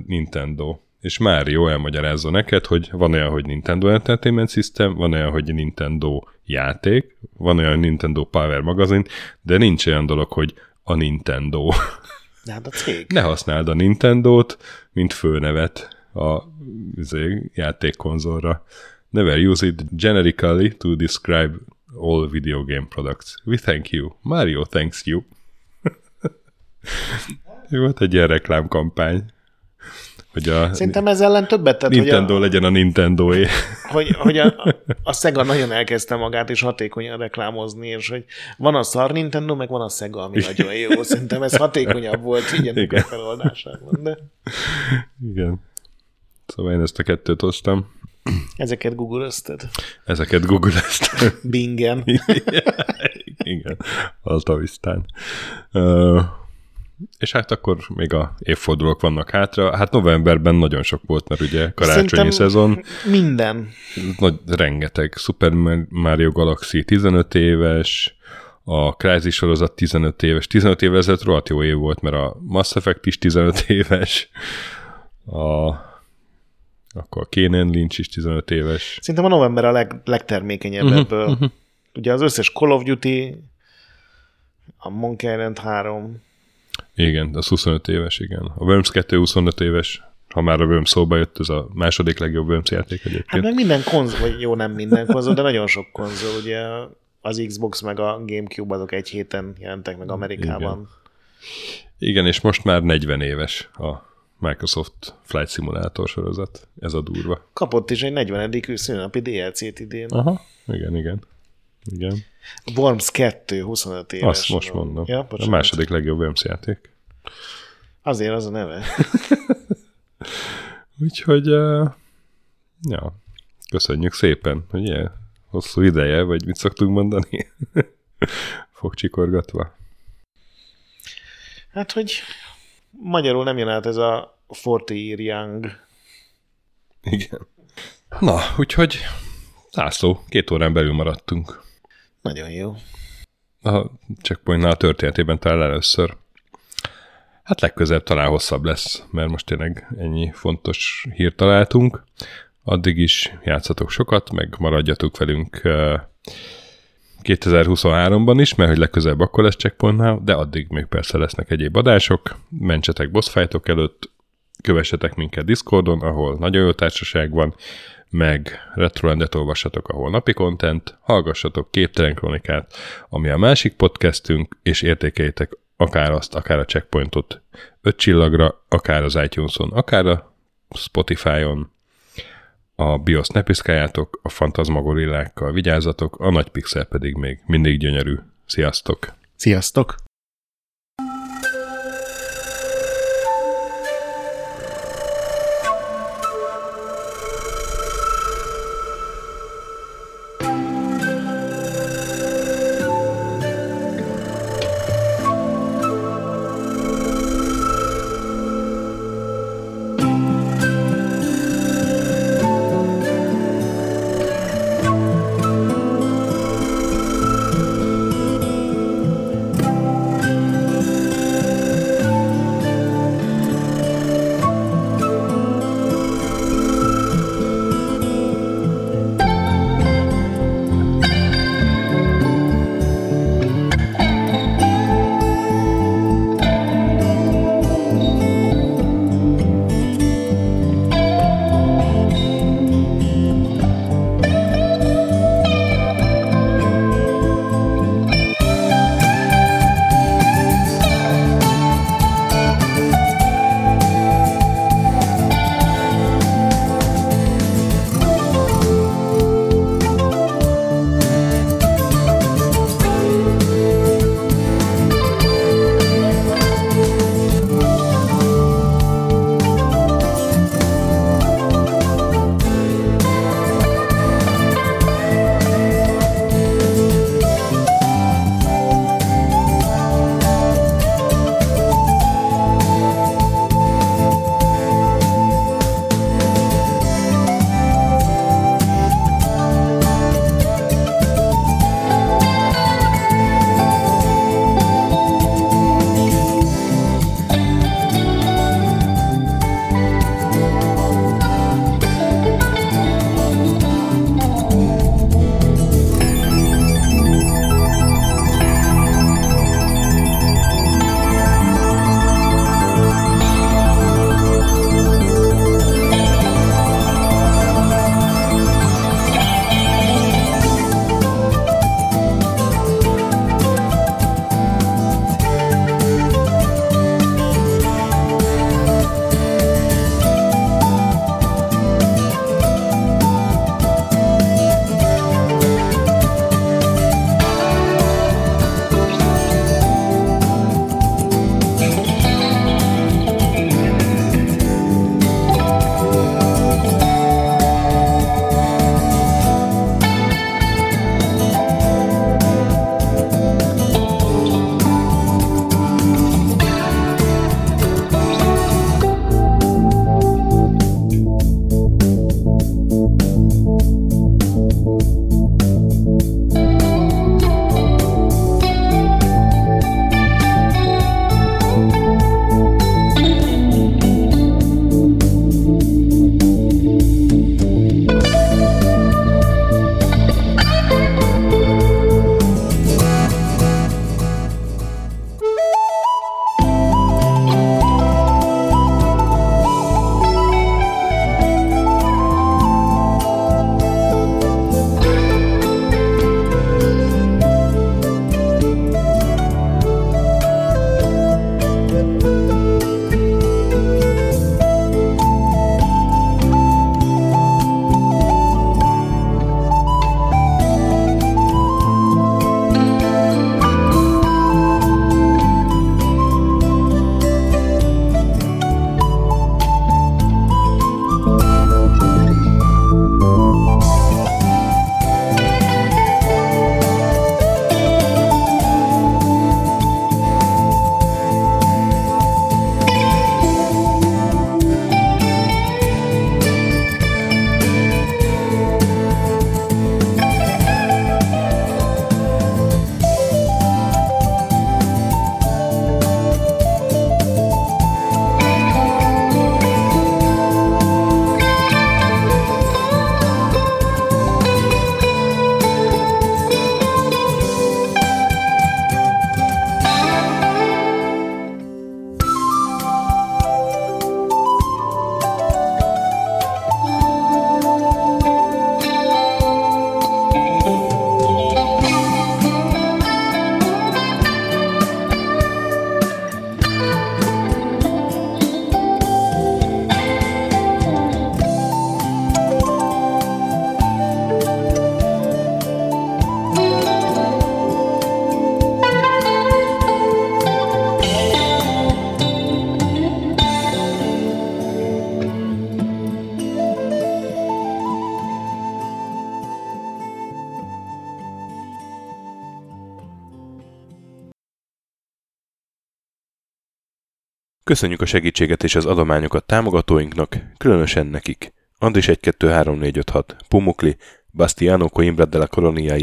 Nintendo. És Mário elmagyarázza neked, hogy van olyan, hogy Nintendo Entertainment System, van olyan, hogy Nintendo játék, van olyan, Nintendo Power magazin, de nincs olyan dolog, hogy a Nintendo. De hát a cég. Ne használd a Nintendo-t, mint főnevet a izé, játékkonzolra. Never use it generically to describe all video game products. We thank you. Mario thanks you. [LAUGHS] Volt egy ilyen reklámkampány, hogy a Szerintem ez ellen többet tett, hogy Nintendo a, legyen a Nintendo-é. hogy, hogy a, [LAUGHS] a Sega nagyon elkezdte magát, és hatékonyan reklámozni, és hogy van a szar Nintendo, meg van a Sega, ami nagyon jó. Szerintem ez hatékonyabb volt így ennek a Igen. feloldásában. De Igen. Szóval én ezt a kettőt hoztam. ezeket googlezted. Ezeket googleztem. Bingen. [LAUGHS] Igen, Altavistán. Uh, és hát akkor még a évfordulók vannak hátra. Hát novemberben nagyon sok volt, mert ugye karácsonyi Szerintem szezon, Minden. nagy, rengeteg. Super Mario Galaxy 15 éves, a Crysis sorozat 15 éves. 15 évvel ezelőtt rohadt jó év volt, mert a Mass Effect is 15 [LAUGHS] éves, a, akkor a Kénen Lynch is 15 éves. Szerintem a november a leg, legtermékenyebb uh-huh, ebből. Ugye az összes Call of Duty, a Monkey Island 3, Igen, az 25 éves, igen. A Worms 2 25 éves, ha már a Worms szóba jött, ez a második legjobb Worms játék egyébként. Hát meg minden konzol, jó, nem minden konzol, de nagyon sok konzol, ugye az Xbox meg a Gamecube azok egy héten jelentek meg Amerikában. Igen, és most már 40 éves a Microsoft Flight Simulator sorozat. Ez a durva. Kapott is egy 40. szülinapi DLC-t idén. Aha, igen, igen. Igen. Worms 2, 25 éves. Azt most mondom. Ja, a második legjobb Worms játék. Azért az a neve. [LAUGHS] Úgyhogy, uh, ja, köszönjük szépen, hogy ilyen hosszú ideje, vagy mit szoktunk mondani? [LAUGHS] Fogcsikorgatva. Hát, hogy magyarul nem jön át ez a 40 year young. Igen. Na, úgyhogy László, két órán belül maradtunk. Nagyon jó. A checkpointnál a történetében talán először. Hát legközelebb talán hosszabb lesz, mert most tényleg ennyi fontos hírt találtunk. Addig is játszatok sokat, meg maradjatok velünk eh, 2023-ban is, mert hogy legközelebb akkor lesz checkpointnál, de addig még persze lesznek egyéb adások. Mentsetek boss előtt, kövessetek minket Discordon, ahol nagyon jó társaság van, meg Retrolandet olvassatok, ahol napi content, hallgassatok Képtelen Kronikát, ami a másik podcastünk, és értékeljétek akár azt, akár a checkpointot öt csillagra, akár az iTunes-on, akár a Spotify-on, a BIOS ne piszkáljátok, a fantazmagorillákkal vigyázzatok, a nagy pixel pedig még mindig gyönyörű. Sziasztok! Sziasztok! Köszönjük a segítséget és az adományokat támogatóinknak, különösen nekik. Andris 1 2 3 4 5 6, Pumukli, Bastiano Coimbra de la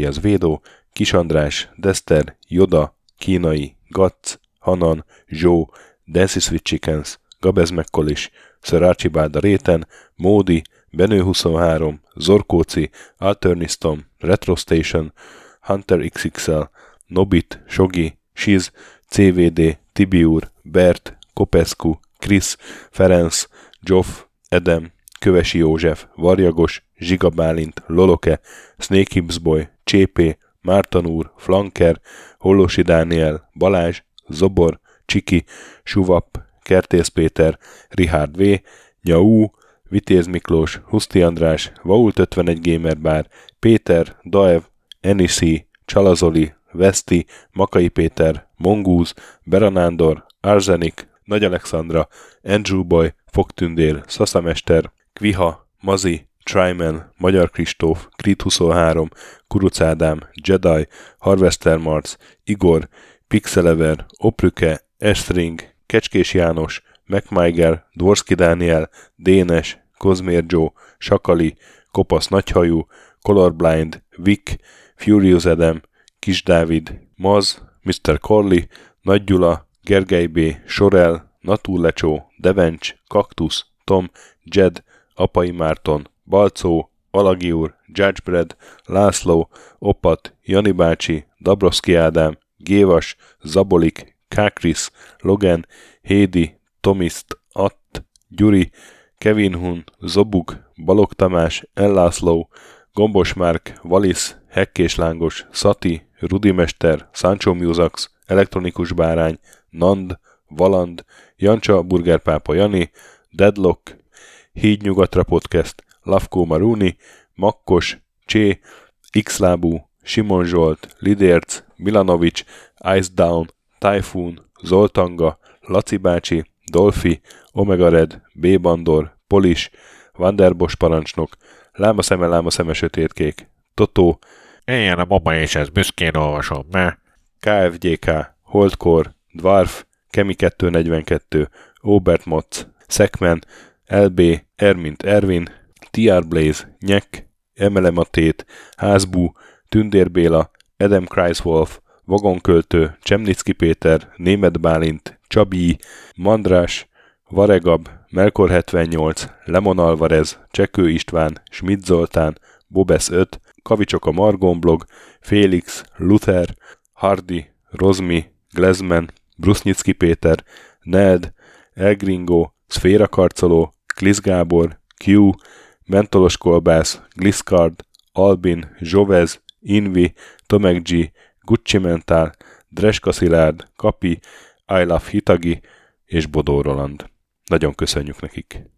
az Védó, Kis András, Dester, Joda, Kínai, Gatz, Hanan, Zsó, Dancy Sweet Chickens, Gabez Mekkolis, Sir Archibald a Réten, Módi, Benő 23, Zorkóci, Alternistom, Retro Station, Hunter XXL, Nobit, Sogi, Shiz, CVD, Tibiur, Bert, Kopescu, Krisz, Ferenc, Joff, Edem, Kövesi József, Varjagos, Zsiga Bálint, Loloke, Snake Hips Boy, Csépé, Márton úr, Flanker, Hollosi Dániel, Balázs, Zobor, Csiki, Suvap, Kertész Péter, Richard V, Nyau, Vitéz Miklós, Huszti András, Vault 51 Gamer Bar, Péter, Daev, Enisi, Csalazoli, Veszti, Makai Péter, Mongúz, Beranándor, Arzenik, Nagy Alexandra, Andrew Boy, Fogtündér, Szaszamester, Kviha, Mazi, Tryman, Magyar Kristóf, Krit 23, Kuruc Ádám, Jedi, Harvester Marc, Igor, Pixelever, Oprüke, Estring, Kecskés János, MacMiger, Dvorski Dániel, Dénes, Kozmér Joe, Sakali, Kopasz Nagyhajú, Colorblind, Vic, Furious Adam, Kis Dávid, Maz, Mr. Corley, Nagy Gyula, Gergely B., Sorel, Naturlecsó, Devencs, Kaktusz, Tom, Jed, Apai Márton, Balcó, Alagi úr, Judgebred, László, Opat, Jani bácsi, Dabroszki Ádám, Gévas, Zabolik, Kákris, Logan, Hédi, Tomiszt, Att, Gyuri, Kevin Hun, Zobug, Balog Tamás, Ellászló, Gombos Márk, Valisz, Hekkés Lángos, Szati, Rudimester, Sancho Musax, Elektronikus Bárány, Nand, Valand, Jancsa, Burgerpápa Jani, Deadlock, Híd Nyugatra Podcast, Lavkó Maruni, Makkos, Csé, Xlábú, Simon Zsolt, Lidérc, Milanovic, Ice Down, Typhoon, Zoltanga, Laci bácsi, Dolfi, Omega Red, B. Bandor, Polis, Vanderbos parancsnok, Láma szeme, láma szeme sötétkék, Totó, Éljen a baba és ez büszkén olvasom, ne? KFGK, Holdkor, Dwarf, Kemi 242, Obert Motz, Szekmen, LB, Ermint Ervin, TR Blaze, Nyek, Emelematét, Házbú, Tündér Béla, Adam Kreiswolf, Vagonköltő, Csemnicki Péter, Német Bálint, Csabi, Mandrás, Varegab, Melkor 78, Lemon Alvarez, Csekő István, Schmidt Zoltán, Bobesz 5, Kavicsok a Margon blog, Félix, Luther, Hardy, Rozmi, Glezman, Brusnyicki Péter, Ned, Elgringo, Szféra Karcoló, Klisz Gábor, Q, Mentolos Kolbász, Gliscard, Albin, Zsovez, Invi, Tomek G, Gucci Mental, Dreska Szilárd, Kapi, I Love Hitagi és Bodó Roland. Nagyon köszönjük nekik!